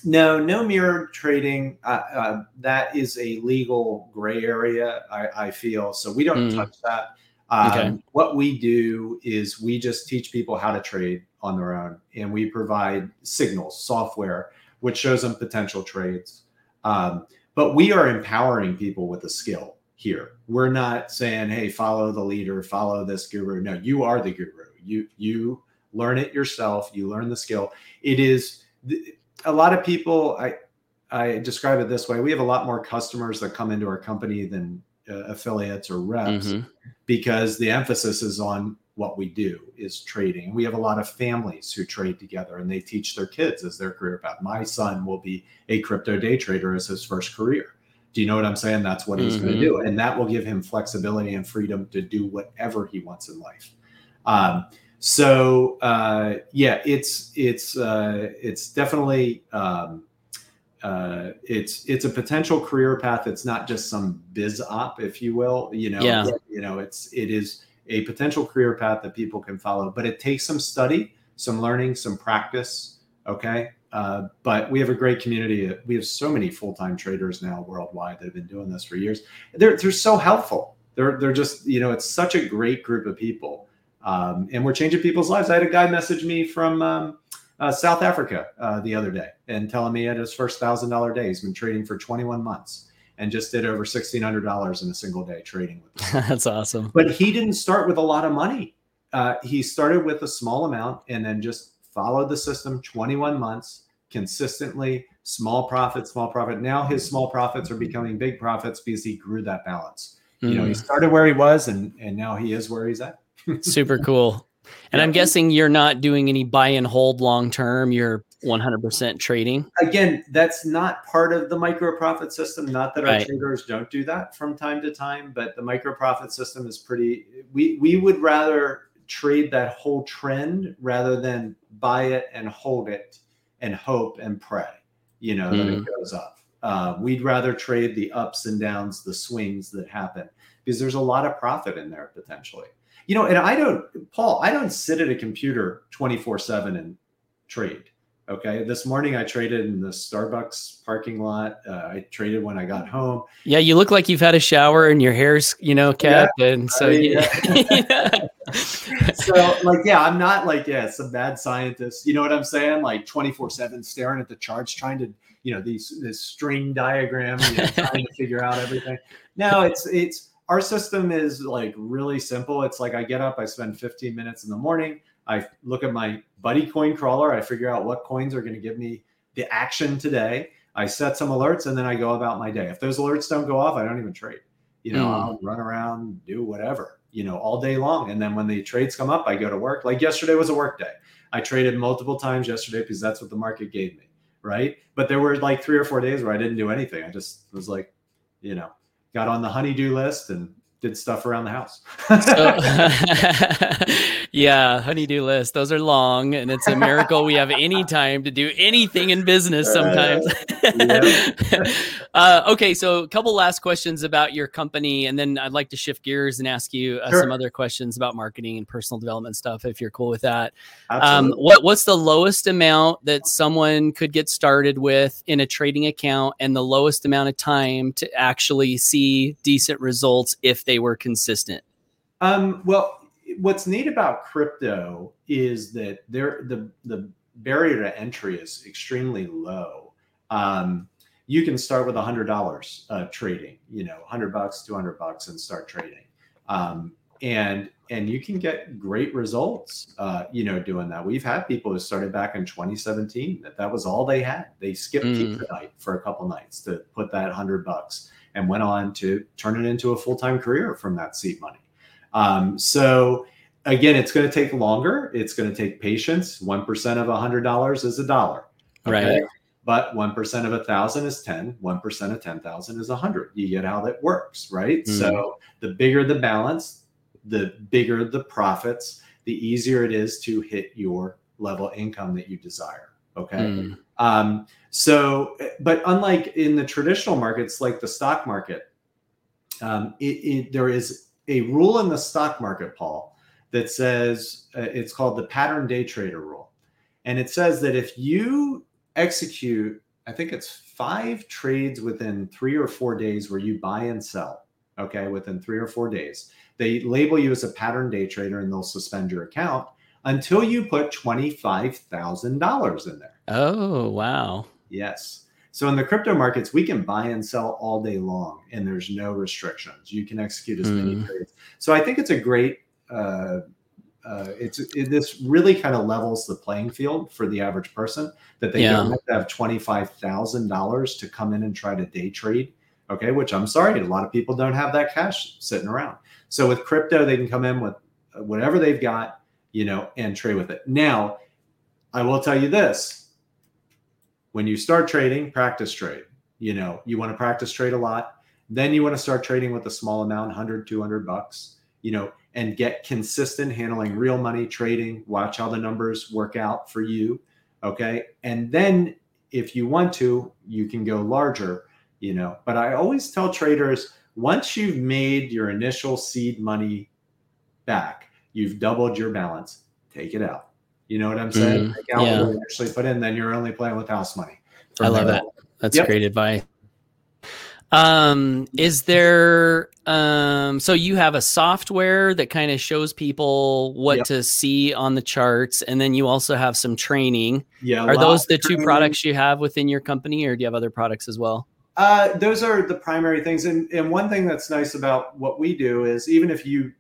No, no mirror trading. Uh, uh, that is a legal gray area. I, I feel so. We don't mm. touch that. Um, okay. What we do is we just teach people how to trade on their own, and we provide signals, software, which shows them potential trades. Um, but we are empowering people with a skill here. We're not saying, "Hey, follow the leader, follow this guru." No, you are the guru. You you learn it yourself. You learn the skill. It is a lot of people. I I describe it this way: we have a lot more customers that come into our company than uh, affiliates or reps mm-hmm. because the emphasis is on what we do is trading. We have a lot of families who trade together and they teach their kids as their career path. My son will be a crypto day trader as his first career. Do you know what I'm saying? That's what he's mm-hmm. going to do. And that will give him flexibility and freedom to do whatever he wants in life. Um, so uh, yeah, it's it's uh, it's definitely um, uh, it's it's a potential career path. It's not just some biz op, if you will. You know, yeah. you know, it's it is a potential career path that people can follow. But it takes some study, some learning, some practice. Okay. Uh, but we have a great community. We have so many full-time traders now worldwide that have been doing this for years. They're they're so helpful. They're they're just you know it's such a great group of people, um, and we're changing people's lives. I had a guy message me from um, uh, South Africa uh, the other day and telling me had his first thousand dollar day. He's been trading for 21 months and just did over $1,600 in a single day trading with *laughs* That's awesome. But he didn't start with a lot of money. Uh, he started with a small amount and then just followed the system 21 months consistently, small profit, small profit. Now his small profits are becoming big profits because he grew that balance. Mm. You know, he mm. started where he was and, and now he is where he's at. *laughs* Super cool. And yeah. I'm guessing you're not doing any buy and hold long term. You're 100% trading. Again, that's not part of the micro profit system. Not that right. our traders don't do that from time to time, but the micro profit system is pretty. We we would rather trade that whole trend rather than buy it and hold it and hope and pray. You know mm. that it mm. goes up. Uh, we'd rather trade the ups and downs, the swings that happen, because there's a lot of profit in there potentially. You know, and I don't, Paul, I don't sit at a computer 24 7 and trade. Okay. This morning I traded in the Starbucks parking lot. Uh, I traded when I got home. Yeah. You look like you've had a shower and your hair's, you know, kept. Yeah, and so, I mean, yeah. *laughs* so, like, yeah, I'm not like, yeah, some bad scientist. You know what I'm saying? Like 24 7 staring at the charts, trying to, you know, these, this string diagram, you know, trying to figure out everything. No, it's, it's, our system is like really simple. It's like I get up, I spend 15 minutes in the morning. I look at my buddy coin crawler. I figure out what coins are going to give me the action today. I set some alerts and then I go about my day. If those alerts don't go off, I don't even trade. You know, mm. I'll run around, do whatever, you know, all day long. And then when the trades come up, I go to work. Like yesterday was a work day. I traded multiple times yesterday because that's what the market gave me. Right. But there were like three or four days where I didn't do anything. I just was like, you know, got on the honeydew list and did stuff around the house. so, *laughs* *laughs* yeah, honeydew list. Those are long, and it's a miracle we have any time to do anything in business sometimes. *laughs* uh, okay, so a couple last questions about your company, and then I'd like to shift gears and ask you uh, sure. some other questions about marketing and personal development stuff, if you're cool with that. Um, what What's the lowest amount that someone could get started with in a trading account, and the lowest amount of time to actually see decent results if they they were consistent? Um, well, what's neat about crypto is that there the the barrier to entry is extremely low. Um, you can start with a hundred dollars uh, trading, you know, hundred bucks, two hundred bucks, and start trading. Um, and and you can get great results uh, you know doing that we've had people who started back in 2017 that that was all they had they skipped mm. pizza night for a couple nights to put that hundred bucks and went on to turn it into a full-time career from that seed money. Um, so again it's going to take longer. It's going to take patience. 1% of $100 is a dollar okay? right. But 1% of a thousand is 10 1% of 10000 is 100 you get how that works right? Mm. so the bigger the balance the bigger the profits the easier it is to hit your level income that you desire okay? Mm. Um, so but unlike in the traditional markets like the stock market um, it, it, there is a rule in the stock market paul that says uh, it's called the pattern day trader rule and it says that if you execute, I think it's five trades within three or four days where you buy and sell. Okay, within three or four days, they label you as a pattern day trader and they'll suspend your account until you put $25,000 in there. Oh, wow. Yes. So in the crypto markets, we can buy and sell all day long and there's no restrictions. You can execute as many mm. trades. So I think it's a great uh, uh, it's it, this really kind of levels the playing field for the average person that they yeah. don't have to have twenty five thousand dollars to come in and try to day trade. Okay, which I'm sorry, a lot of people don't have that cash sitting around. So with crypto, they can come in with whatever they've got, you know, and trade with it. Now, I will tell you this: when you start trading, practice trade. You know, you want to practice trade a lot. Then you want to start trading with a small amount, 100, 200 bucks. You know, and get consistent handling real money trading. Watch how the numbers work out for you. Okay. And then if you want to, you can go larger, you know. But I always tell traders once you've made your initial seed money back, you've doubled your balance, take it out. You know what I'm saying? Mm, take out yeah. what you actually put in, then you're only playing with house money. I love that. That's yep. great advice. Um, is there um so you have a software that kind of shows people what yep. to see on the charts and then you also have some training. Yeah. Are those the two products you have within your company or do you have other products as well? Uh, those are the primary things. And, and one thing that's nice about what we do is even if you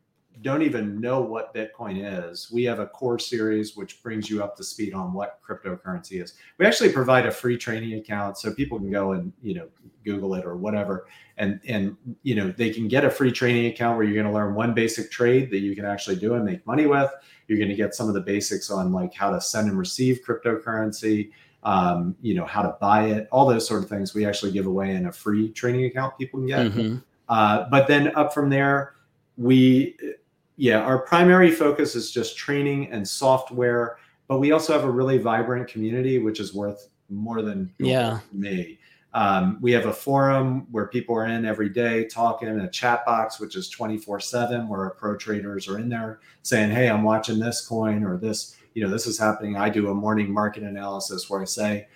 don't even know what Bitcoin is, we have a core series which brings you up to speed on what cryptocurrency is. We actually provide a free training account so people can go and you know Google it or whatever, and and you know they can get a free training account where you're going to learn one basic trade that you can actually do and make money with. You're going to get some of the basics on like how to send and receive cryptocurrency, um, you know how to buy it, all those sort of things. We actually give away in a free training account people can get. Mm-hmm. Uh, but then up from there, we yeah, our primary focus is just training and software, but we also have a really vibrant community, which is worth more than yeah me. Um, we have a forum where people are in every day talking, in a chat box which is 24 7 where our pro traders are in there saying, Hey, I'm watching this coin or this, you know, this is happening. I do a morning market analysis where I say,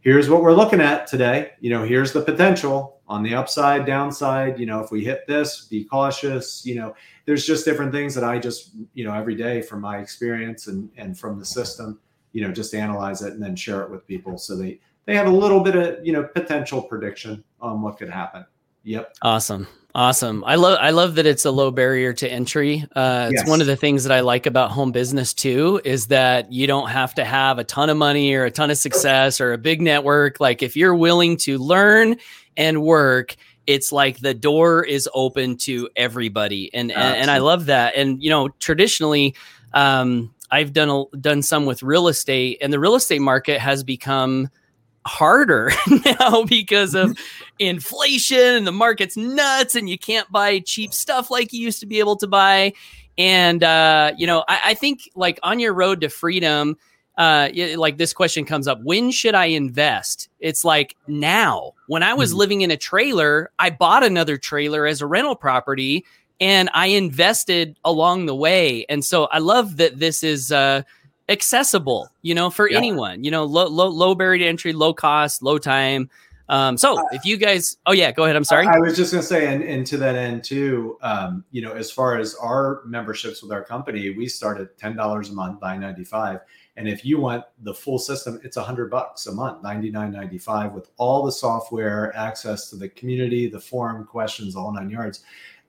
Here's what we're looking at today. You know, here's the potential on the upside, downside. You know, if we hit this, be cautious. You know, there's just different things that I just, you know, every day from my experience and and from the system, you know, just analyze it and then share it with people so they they have a little bit of you know potential prediction on what could happen. Yep. Awesome. Awesome. I love I love that it's a low barrier to entry. Uh, it's yes. one of the things that I like about home business too is that you don't have to have a ton of money or a ton of success or a big network. Like if you're willing to learn and work, it's like the door is open to everybody and and, and, i love that and you know traditionally um, i've done a, done some with real estate and the real estate market has become harder *laughs* now because of *laughs* inflation and the market's nuts and you can't buy cheap stuff like you used to be able to buy and uh, you know I, I think like on your road to freedom uh, like this question comes up when should i invest it's like now when i was mm-hmm. living in a trailer i bought another trailer as a rental property and i invested along the way and so i love that this is uh, accessible you know for yeah. anyone you know low, low low barrier to entry low cost low time um, so uh, if you guys, oh yeah, go ahead. I'm sorry. I, I was just gonna say, and, and to that end too, um, you know, as far as our memberships with our company, we start at ten dollars a month, by ninety five, and if you want the full system, it's a hundred bucks a month, ninety nine ninety five, with all the software, access to the community, the forum, questions, all nine yards.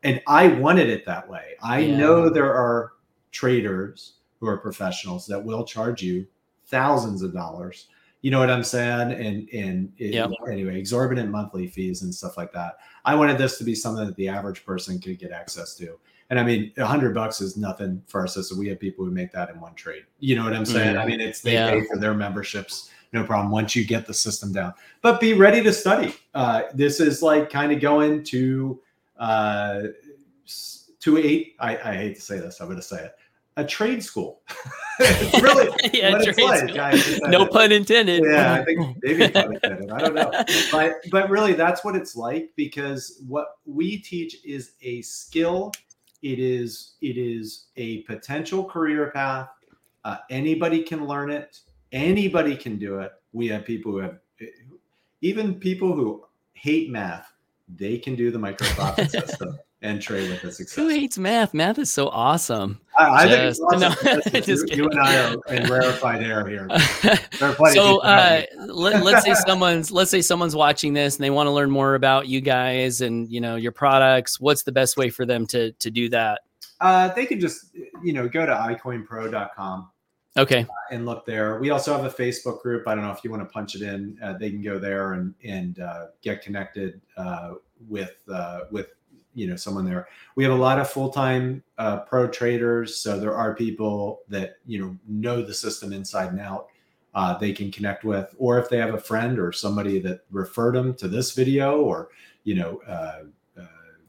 and I wanted it that way. I Yeah. know there are traders who are professionals that will charge you thousands of dollars. You know what I'm saying? And and it- Yep. anyway, exorbitant monthly fees and stuff like that. I wanted this to be something that the average person could get access to. And I mean, a hundred bucks is nothing for our system. We have people who make that in one trade. You know what I'm saying? I mean, it's they Yeah. pay for their memberships, no problem. Once you get the system down, but be ready to study. Uh, this is like kind of going to uh, to eight. I, I hate to say this. I'm going to say it. A trade school. *laughs* it's really *laughs* yeah, what it's trade like. school. I just no pun intended. Yeah, I think *laughs* maybe pun intended. I don't know but but really that's what it's like because what we teach is a skill it is it is a potential career path. Uh, anybody can learn it. Anybody can do it. We have people who have even people who hate math they can do the microprofit *laughs* system and trade with *laughs* success. Who hates math? Math is so awesome. I, I think it's awesome. no, *laughs* just you, you and I are in rarefied air here. *laughs* There are plenty of so uh, let, let's say someone's let's say someone's watching this and they want to learn more about you guys and you know your products what's the best way for them to to do that Uh, they can just, you know, go to icoinpro.com okay and look there. We also have a Facebook group. I don't know if you want to punch it in. Uh, they can go there and and uh, get connected uh, with uh, with you know someone there. We have a lot of full time uh, pro traders, so there are people that you know know the system inside and out. Uh, they can connect with, or if they have a friend or somebody that referred them to this video, or you know, uh, uh,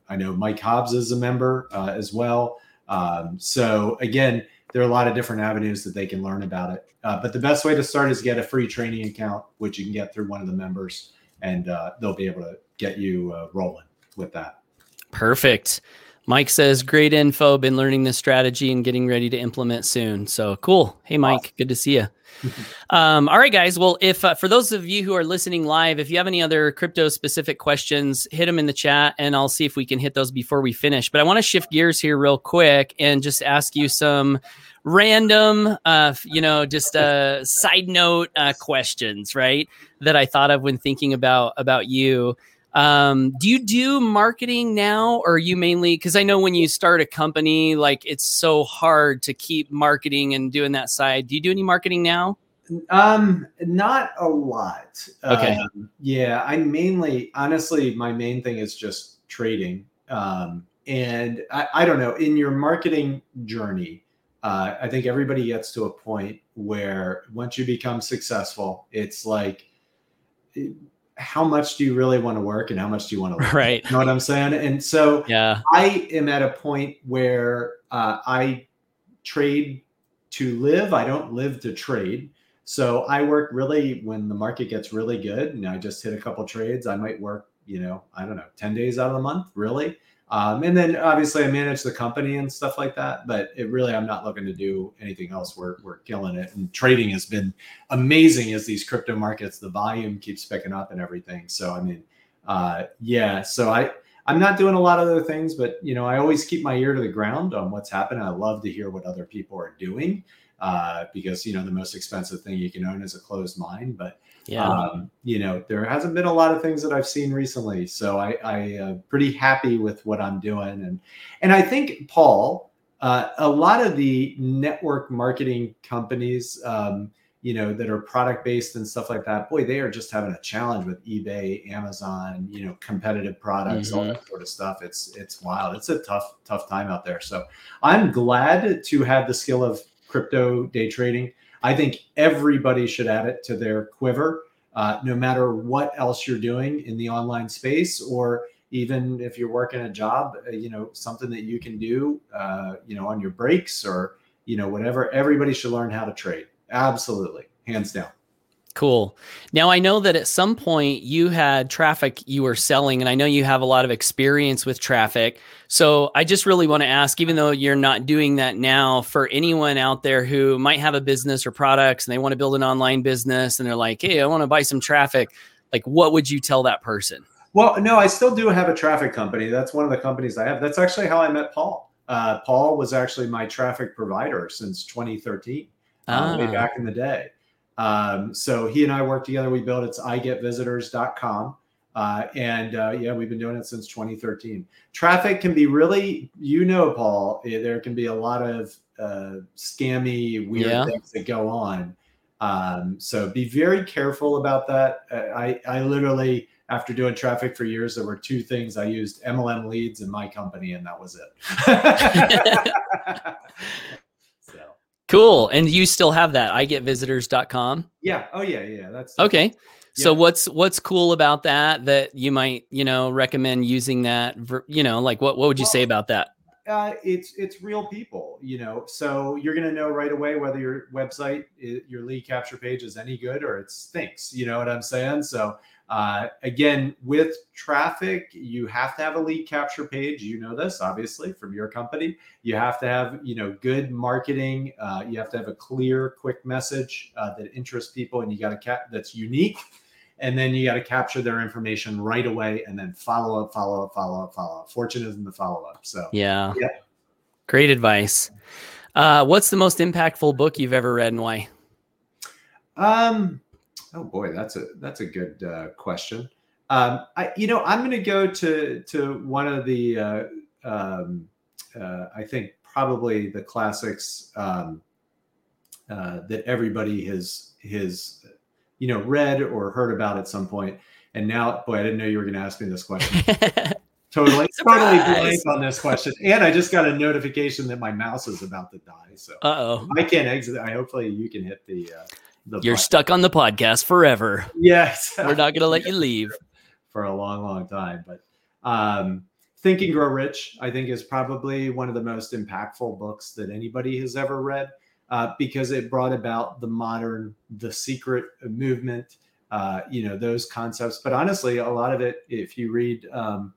I know Mike Hobbs is a member uh, as well. Um, so again, there are a lot of different avenues that they can learn about it. Uh, but the best way to start is get a free training account, which you can get through one of the members, and uh, they'll be able to get you rolling with that. Perfect. Mike says great info. Been learning this strategy and getting ready to implement soon. So cool. Hey mike good to see you *laughs* um, all right guys. Well if uh, for those of you who are listening live if you have any other crypto specific questions hit them in the chat and i'll see if we can hit those before we finish. But i want to shift gears here real quick and just ask you some random uh, you know just uh, side note uh, questions right that i thought of when thinking about about you um, do you do marketing now or are you mainly because i know when you start a company like it's so hard to keep marketing and doing that side do you do any marketing now Um, not a lot. Okay. Um, yeah, I mainly, honestly, my main thing is just trading. Um, and I, I don't know, in your marketing journey, uh, I think everybody gets to a point where once you become successful, it's like, how much do you really want to work and how much do you want to *laughs* live? right You know what I'm saying? And so yeah I am at a point where uh, I trade to live. I don't live to trade. So I work really when the market gets really good and I just hit a couple trades. I might work, you know, I don't know, 10 days out of the month, really. Um, and then obviously I manage the company and stuff like that. But it really, I'm not looking to do anything else. We're, we're killing it. And trading has been amazing as these crypto markets, the volume keeps picking up and everything. So, I mean, uh, yeah. So I, I'm not doing a lot of other things, but you know, I always keep my ear to the ground on what's happening. I love to hear what other people are doing uh, because you know the most expensive thing you can own is a closed mind. But yeah. Um, you know, there hasn't been a lot of things that I've seen recently, so I, I uh, pretty happy with what I'm doing, and and I think Paul, uh, a lot of the network marketing companies. Um, you know that are product based and stuff like that boy they are just having a challenge with ebay amazon you know competitive products all that sort of stuff. It's it's wild. It's a tough tough time out there. So i'm glad to have the skill of crypto day trading i think everybody should add it to their quiver uh, no matter what else you're doing in the online space or even if you're working a job uh, you know something that you can do uh, you know on your breaks or you know whatever. Everybody should learn how to trade. Absolutely. Hands down Cool. Now I know that at some point you had traffic you were selling, and I know you have a lot of experience with traffic. So I just really want to ask, even though you're not doing that now, for anyone out there who might have a business or products and they want to build an online business and they're like, hey, I want to buy some traffic, like what would you tell that person? Well, no, I still do have a traffic company. That's one of the companies I have. That's actually how I met Paul. Uh, Paul was actually my traffic provider since 2013, uh, way Ah. back in the day. Um, so he and I work together. We built it's igetvisitors.com. Uh, and uh, yeah, we've been doing it since 2013. Traffic can be really, you know, Paul, eh, there can be a lot of uh, scammy, weird Yeah. things that go on. Um, so be very careful about that. Uh, I, I literally, after doing traffic for years, there were two things I used MLM leads in my company, and that was it. *laughs* *laughs* *laughs* Cool. And you still have that I get igetvisitors.com. yeah. Oh, yeah. Yeah. That's Okay. So what's what's cool about that that you might, you know, recommend using that, ver- you know, like what what would you say about that? uh, it's it's real people, you know. So you're going to know right away whether your website, your lead capture page is any good or it stinks. You know what I'm saying? So uh, again, with traffic, you have to have a lead capture page. You know this, obviously, from your company. You have to have you know good marketing. Uh, you have to have a clear, quick message uh, that interests people, and you got to cap that's unique. And then you got to capture their information right away, and then follow up, follow up, follow up, follow up. Fortune is in the follow up. So Yeah. Yeah. Great advice. Uh, what's the most impactful book you've ever read and why? Um, oh boy, that's a that's a good uh, question. Um, I you know I'm going to go to to one of the uh, um, uh, I think probably the classics um, uh, that everybody has has you know read or heard about at some point. And now, boy, I didn't know you were going to ask me this question. *laughs* Totally, totally Surprise! blank on this question. And I just got a notification that my mouse is about to die. So Uh oh. I can't exit. I hopefully you can hit the uh, the You're stuck on the podcast forever. Yes. We're not gonna let you leave. *laughs* for a long, long time. But um, Think and Grow Rich, I think, is probably one of the most impactful books that anybody has ever read uh, because it brought about the modern, the secret movement, uh, you know, those concepts. But honestly, a lot of it, if you read, um,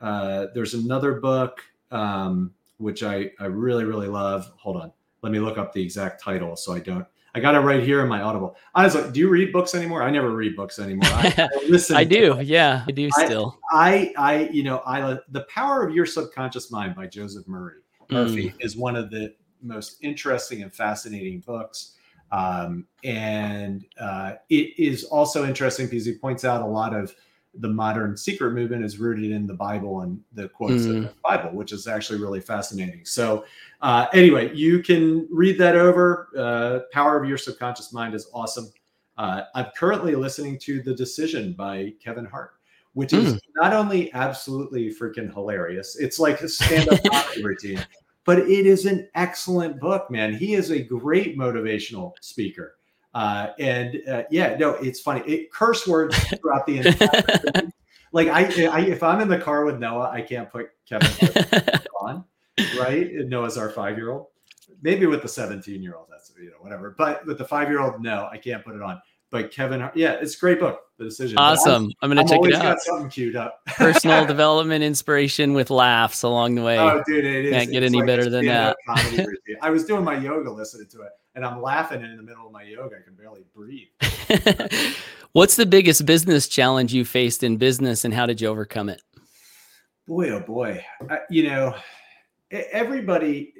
uh, there's another book um, which I, I really, really love. Hold on. Let me look up the exact title so I don't. I got it right here in my Audible. Honestly, do you read books anymore? I never read books anymore. I, *laughs* I listen. I do. Yeah, I do still. I, I, you know, I, the power of your subconscious mind by Joseph Murray Murphy is one of the most interesting and fascinating books. Um, and uh, it is also interesting because he points out a lot of the modern secret movement is rooted in the Bible and the quotes of Mm. the Bible, which is actually really fascinating. So, uh, anyway, you can read that over. Uh, Power of Your Subconscious Mind is awesome. Uh, I'm currently listening to The Decision by Kevin Hart, which is not only absolutely freaking hilarious, it's like a stand up *laughs* comedy routine, but it is an excellent book, man. He is a great motivational speaker. Uh, and uh, yeah, no, it's funny. It curse words throughout the entire. *laughs* Like I, I, if I'm in the car with Noah, I can't put Kevin *laughs* on, right? And Noah's our five year old. Maybe with the 17 year old, that's you know whatever. But with the five year old, no, I can't put it on. But Kevin, yeah, it's a great book. The decision. But I'm- awesome. I'm gonna I'm check it out. got something queued up. *laughs* Personal development, inspiration with laughs along the way. Oh, dude, it is. Can't get It's any like better than routine. I was doing my yoga listening to it, and I'm laughing in the middle of my yoga. I can barely breathe. *laughs* What's the biggest business challenge you faced in business, and how did you overcome it? boy oh boy I, you know everybody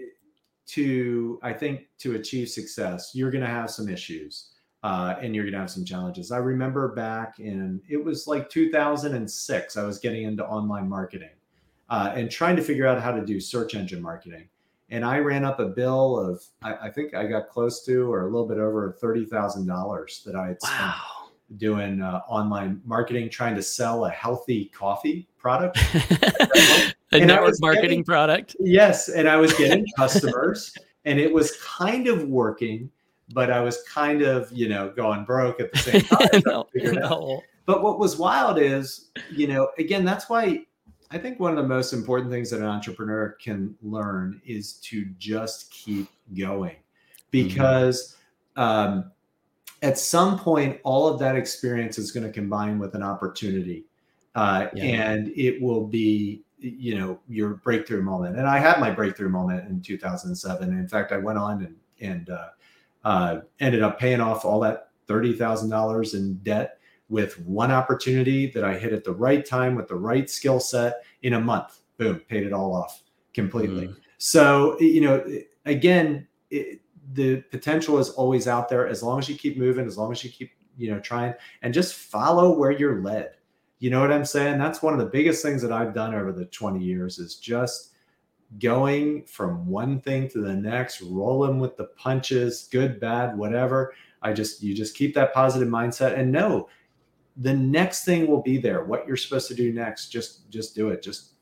to i think to achieve success you're going to have some issues uh, and you're going to have some challenges i remember back in it was like 2006 i was getting into online marketing uh, and trying to figure out how to do search engine marketing and i ran up a bill of i, I think i got close to or a little bit over $30000 that i had spent Wow. doing uh, online marketing trying to sell a healthy coffee product *laughs* a And network marketing getting- product. Yes, and I was getting *laughs* customers, and it was kind of working, but I was kind of, you know, going broke at the same *laughs* time. no, figure it out. no. But what was wild is, you know, again, that's why I think one of the most important things that an entrepreneur can learn is to just keep going, because um, at some point, all of that experience is going to combine with an opportunity, uh, Yeah. and it will be you know your breakthrough moment. And i had my breakthrough moment in 2007 in fact i went on and and uh, uh, ended up paying off all that $30000 in debt with one opportunity that i hit at the right time with the right skill set in a month boom paid it all off completely Mm. so you know again it, the potential is always out there as long as you keep moving as long as you keep you know trying and just follow where you're led You know what I'm saying? That's one of the biggest things that I've done over the 20 years is just going from one thing to the next, rolling with the punches, good, bad, whatever. I just, you just keep that positive mindset and know the next thing will be there. What you're supposed to do next, just, just do it. Just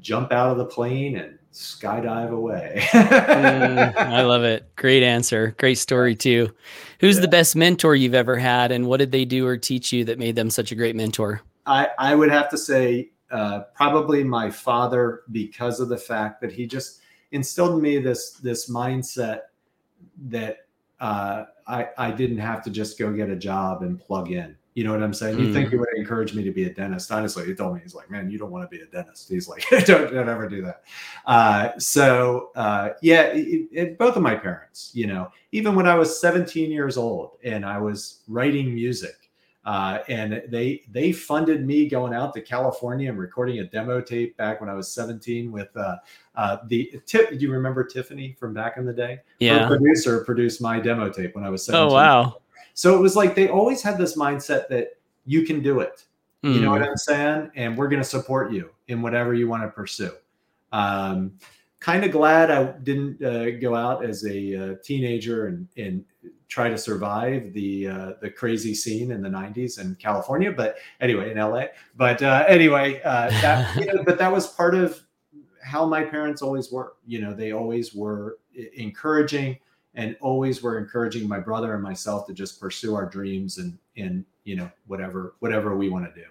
jump out of the plane and skydive away. *laughs* mm, I love it. Great answer. Great story too. Who's yeah. the best mentor you've ever had and what did they do or teach you that made them such a great mentor? I, I would have to say uh, probably my father because of the fact that he just instilled in me this this mindset that uh, I I didn't have to just go get a job and plug in. You know what I'm saying? You think he mm. would encourage me to be a dentist? Honestly, he told me he's like, man, you don't want to be a dentist. He's like, *laughs* don't, don't ever do that. Uh, so uh, yeah, it, it, both of my parents. You know, even when I was 17 years old and I was writing music, uh, and they they funded me going out to California and recording a demo tape back when I was 17 with uh, uh, the tip. Do you remember Tiffany from back in the day? Yeah, Her producer produced my demo tape when I was 17. Oh wow! So it was like they always had this mindset that you can do it. Mm. You know what hmm. I'm saying? And we're going to support you in whatever you want to pursue. Um, kind of glad I didn't uh, go out as a uh, teenager and, and try to survive the uh, the crazy scene in the 90s in California but anyway in LA but uh, anyway uh, that you know, but that was part of how my parents always were you know they always were encouraging and always were encouraging my brother and myself to just pursue our dreams and and you know whatever whatever we want to do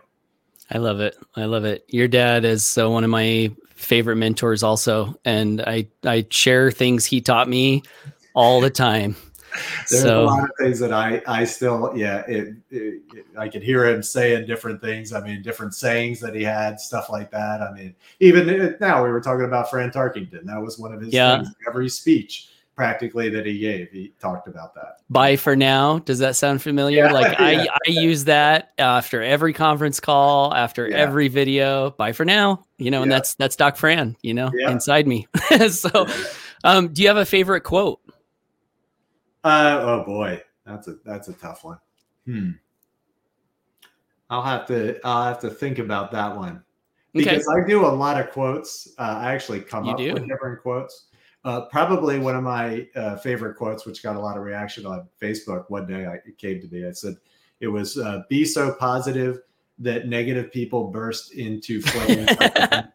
I love it. I love it. Your dad is uh, one of my favorite mentors also and I I share things he taught me all the time. *laughs* There's so, a lot of things that I I still yeah it, it, it, I could hear him saying different things. I mean different sayings that he had stuff like that. I mean even uh, now we were talking about Fran Tarkenton. That was one of his yeah. things. Every speech practically that he gave he talked about that bye for now does that sound familiar yeah, like *laughs* yeah. i i use that after every conference call after yeah. every video bye for now you know and that's that's doc fran you know inside me *laughs* so um do you have a favorite quote uh, oh boy, that's a that's a tough one. Hmm. I'll have to I'll have to think about that one because okay. I do a lot of quotes. Uh, I actually come you up do? with different quotes. Uh, probably one of my uh, favorite quotes, which got a lot of reaction on Facebook. One day, I, it came to me. I said, "It was uh, be so positive that negative people burst into *laughs* flames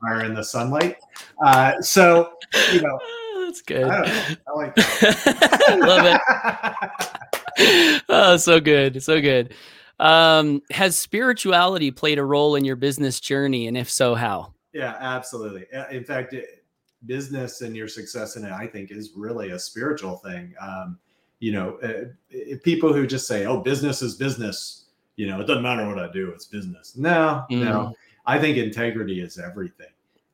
fire in the sunlight." Uh, so, you know, *laughs* that's good. I, I like that. *laughs* Love it. oh, so good. So good. Um, has spirituality played a role in your business journey? And if so, how? Yeah, absolutely. In fact, it, business and your success in it, I think, is really a spiritual thing. Um, you know, uh, people who just say, oh, business is business, you know, it doesn't matter what I do, it's business. No, mm. no. I think integrity is everything.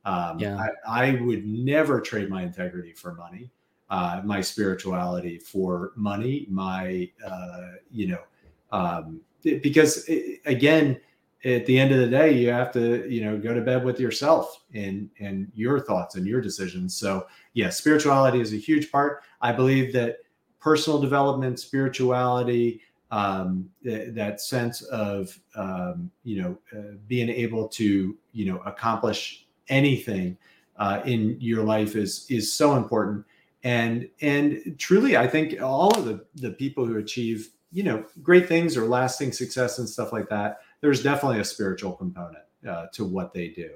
Um, yeah. I, I, would never trade my integrity for money, uh, my spirituality for money, my, uh, you know, um, because it, again, at the end of the day, you have to, you know, go to bed with yourself and and your thoughts and your decisions. So, yeah, spirituality is a huge part. I believe that personal development, spirituality, um, th- that sense of, um, you know, uh, being able to, you know, accomplish anything uh, in your life is is so important. And and truly, I think all of the the people who achieve you know great things or lasting success and stuff like that, there's definitely a spiritual component uh, to what they do,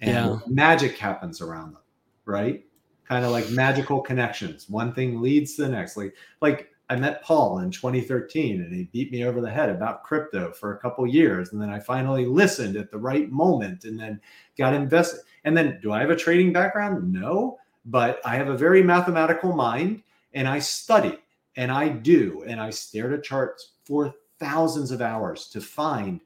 and yeah. magic happens around them, right? Kind of like magical connections. One thing leads to the next. Like like I met Paul in 2013 and he beat me over the head about crypto for a couple years. And then I finally listened at the right moment and then got invested. And then do I have a trading background? No, but I have a very mathematical mind and I study and I do. And I stare at charts for thousands of hours to find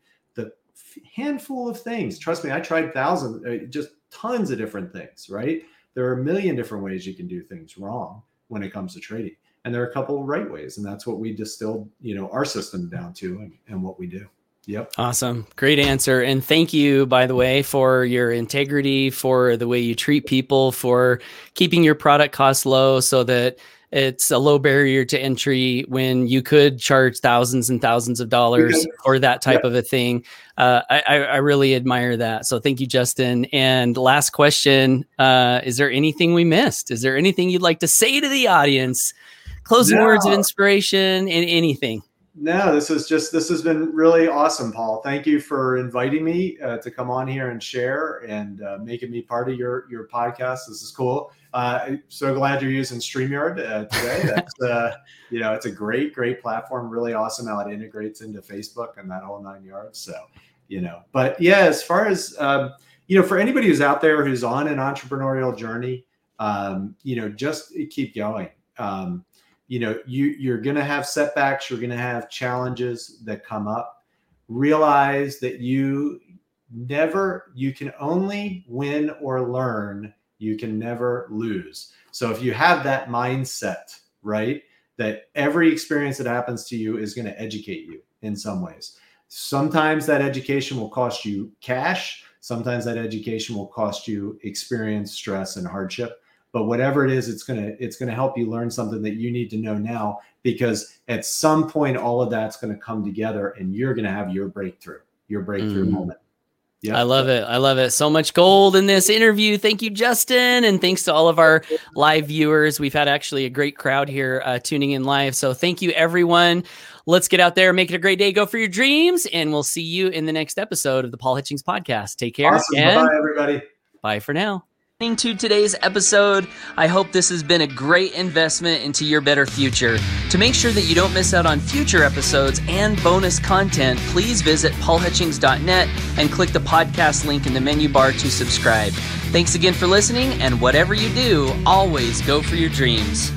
handful of things. Trust me, I tried thousands, uh, just tons of different things, right? There are a million different ways you can do things wrong when it comes to trading and there are a couple of right ways and that's what we distilled you know our system down to and, and what we do yep awesome great answer and thank you by the way for your integrity for the way you treat people for keeping your product costs low so that it's a low barrier to entry when you could charge thousands and thousands of dollars for that type yeah. of a thing. Uh, I, I, really admire that. So thank you, Justin. And last question: uh, Is there anything we missed? Is there anything you'd like to say to the audience? Closing no. words of inspiration and anything. No, this is just this has been really awesome, Paul. Thank you for inviting me uh, to come on here and share and uh, making me part of your your podcast. This is cool. Uh, so glad you're using Streamyard uh, today. *laughs* That's uh, you know it's a great great platform. Really awesome how it integrates into Facebook and that whole nine yards. So you know, but yeah, as far as um, you know, for anybody who's out there who's on an entrepreneurial journey, um, you know, just keep going. Um, you know you you're going to have setbacks you're going to have challenges that come up realize that you never you can only win or learn you can never lose. So if you have that mindset right that every experience that happens to you is going to educate you in some ways. Sometimes that education will cost you cash. Sometimes that education will cost you experience stress and hardship. But whatever it is it's going to it's going to help you learn something that you need to know now because at some point all of that's going to come together and you're going to have your breakthrough your breakthrough mm. moment yeah. I love it. I love it. So much gold in this interview. Thank you, Justin. And thanks to all of our live viewers. We've had actually a great crowd here uh, tuning in live. So thank you, everyone. Let's get out there, make it a great day, go for your dreams. And we'll see you in the next episode of the Paul Hutchings podcast. Take care. Awesome. Bye, everybody. Bye for now to today's episode. I hope this has been a great investment into your better future. To make sure that you don't miss out on future episodes and bonus content, please visit paulhutchings.net and click the podcast link in the menu bar to subscribe. Thanks again for listening, and whatever you do, always go for your dreams.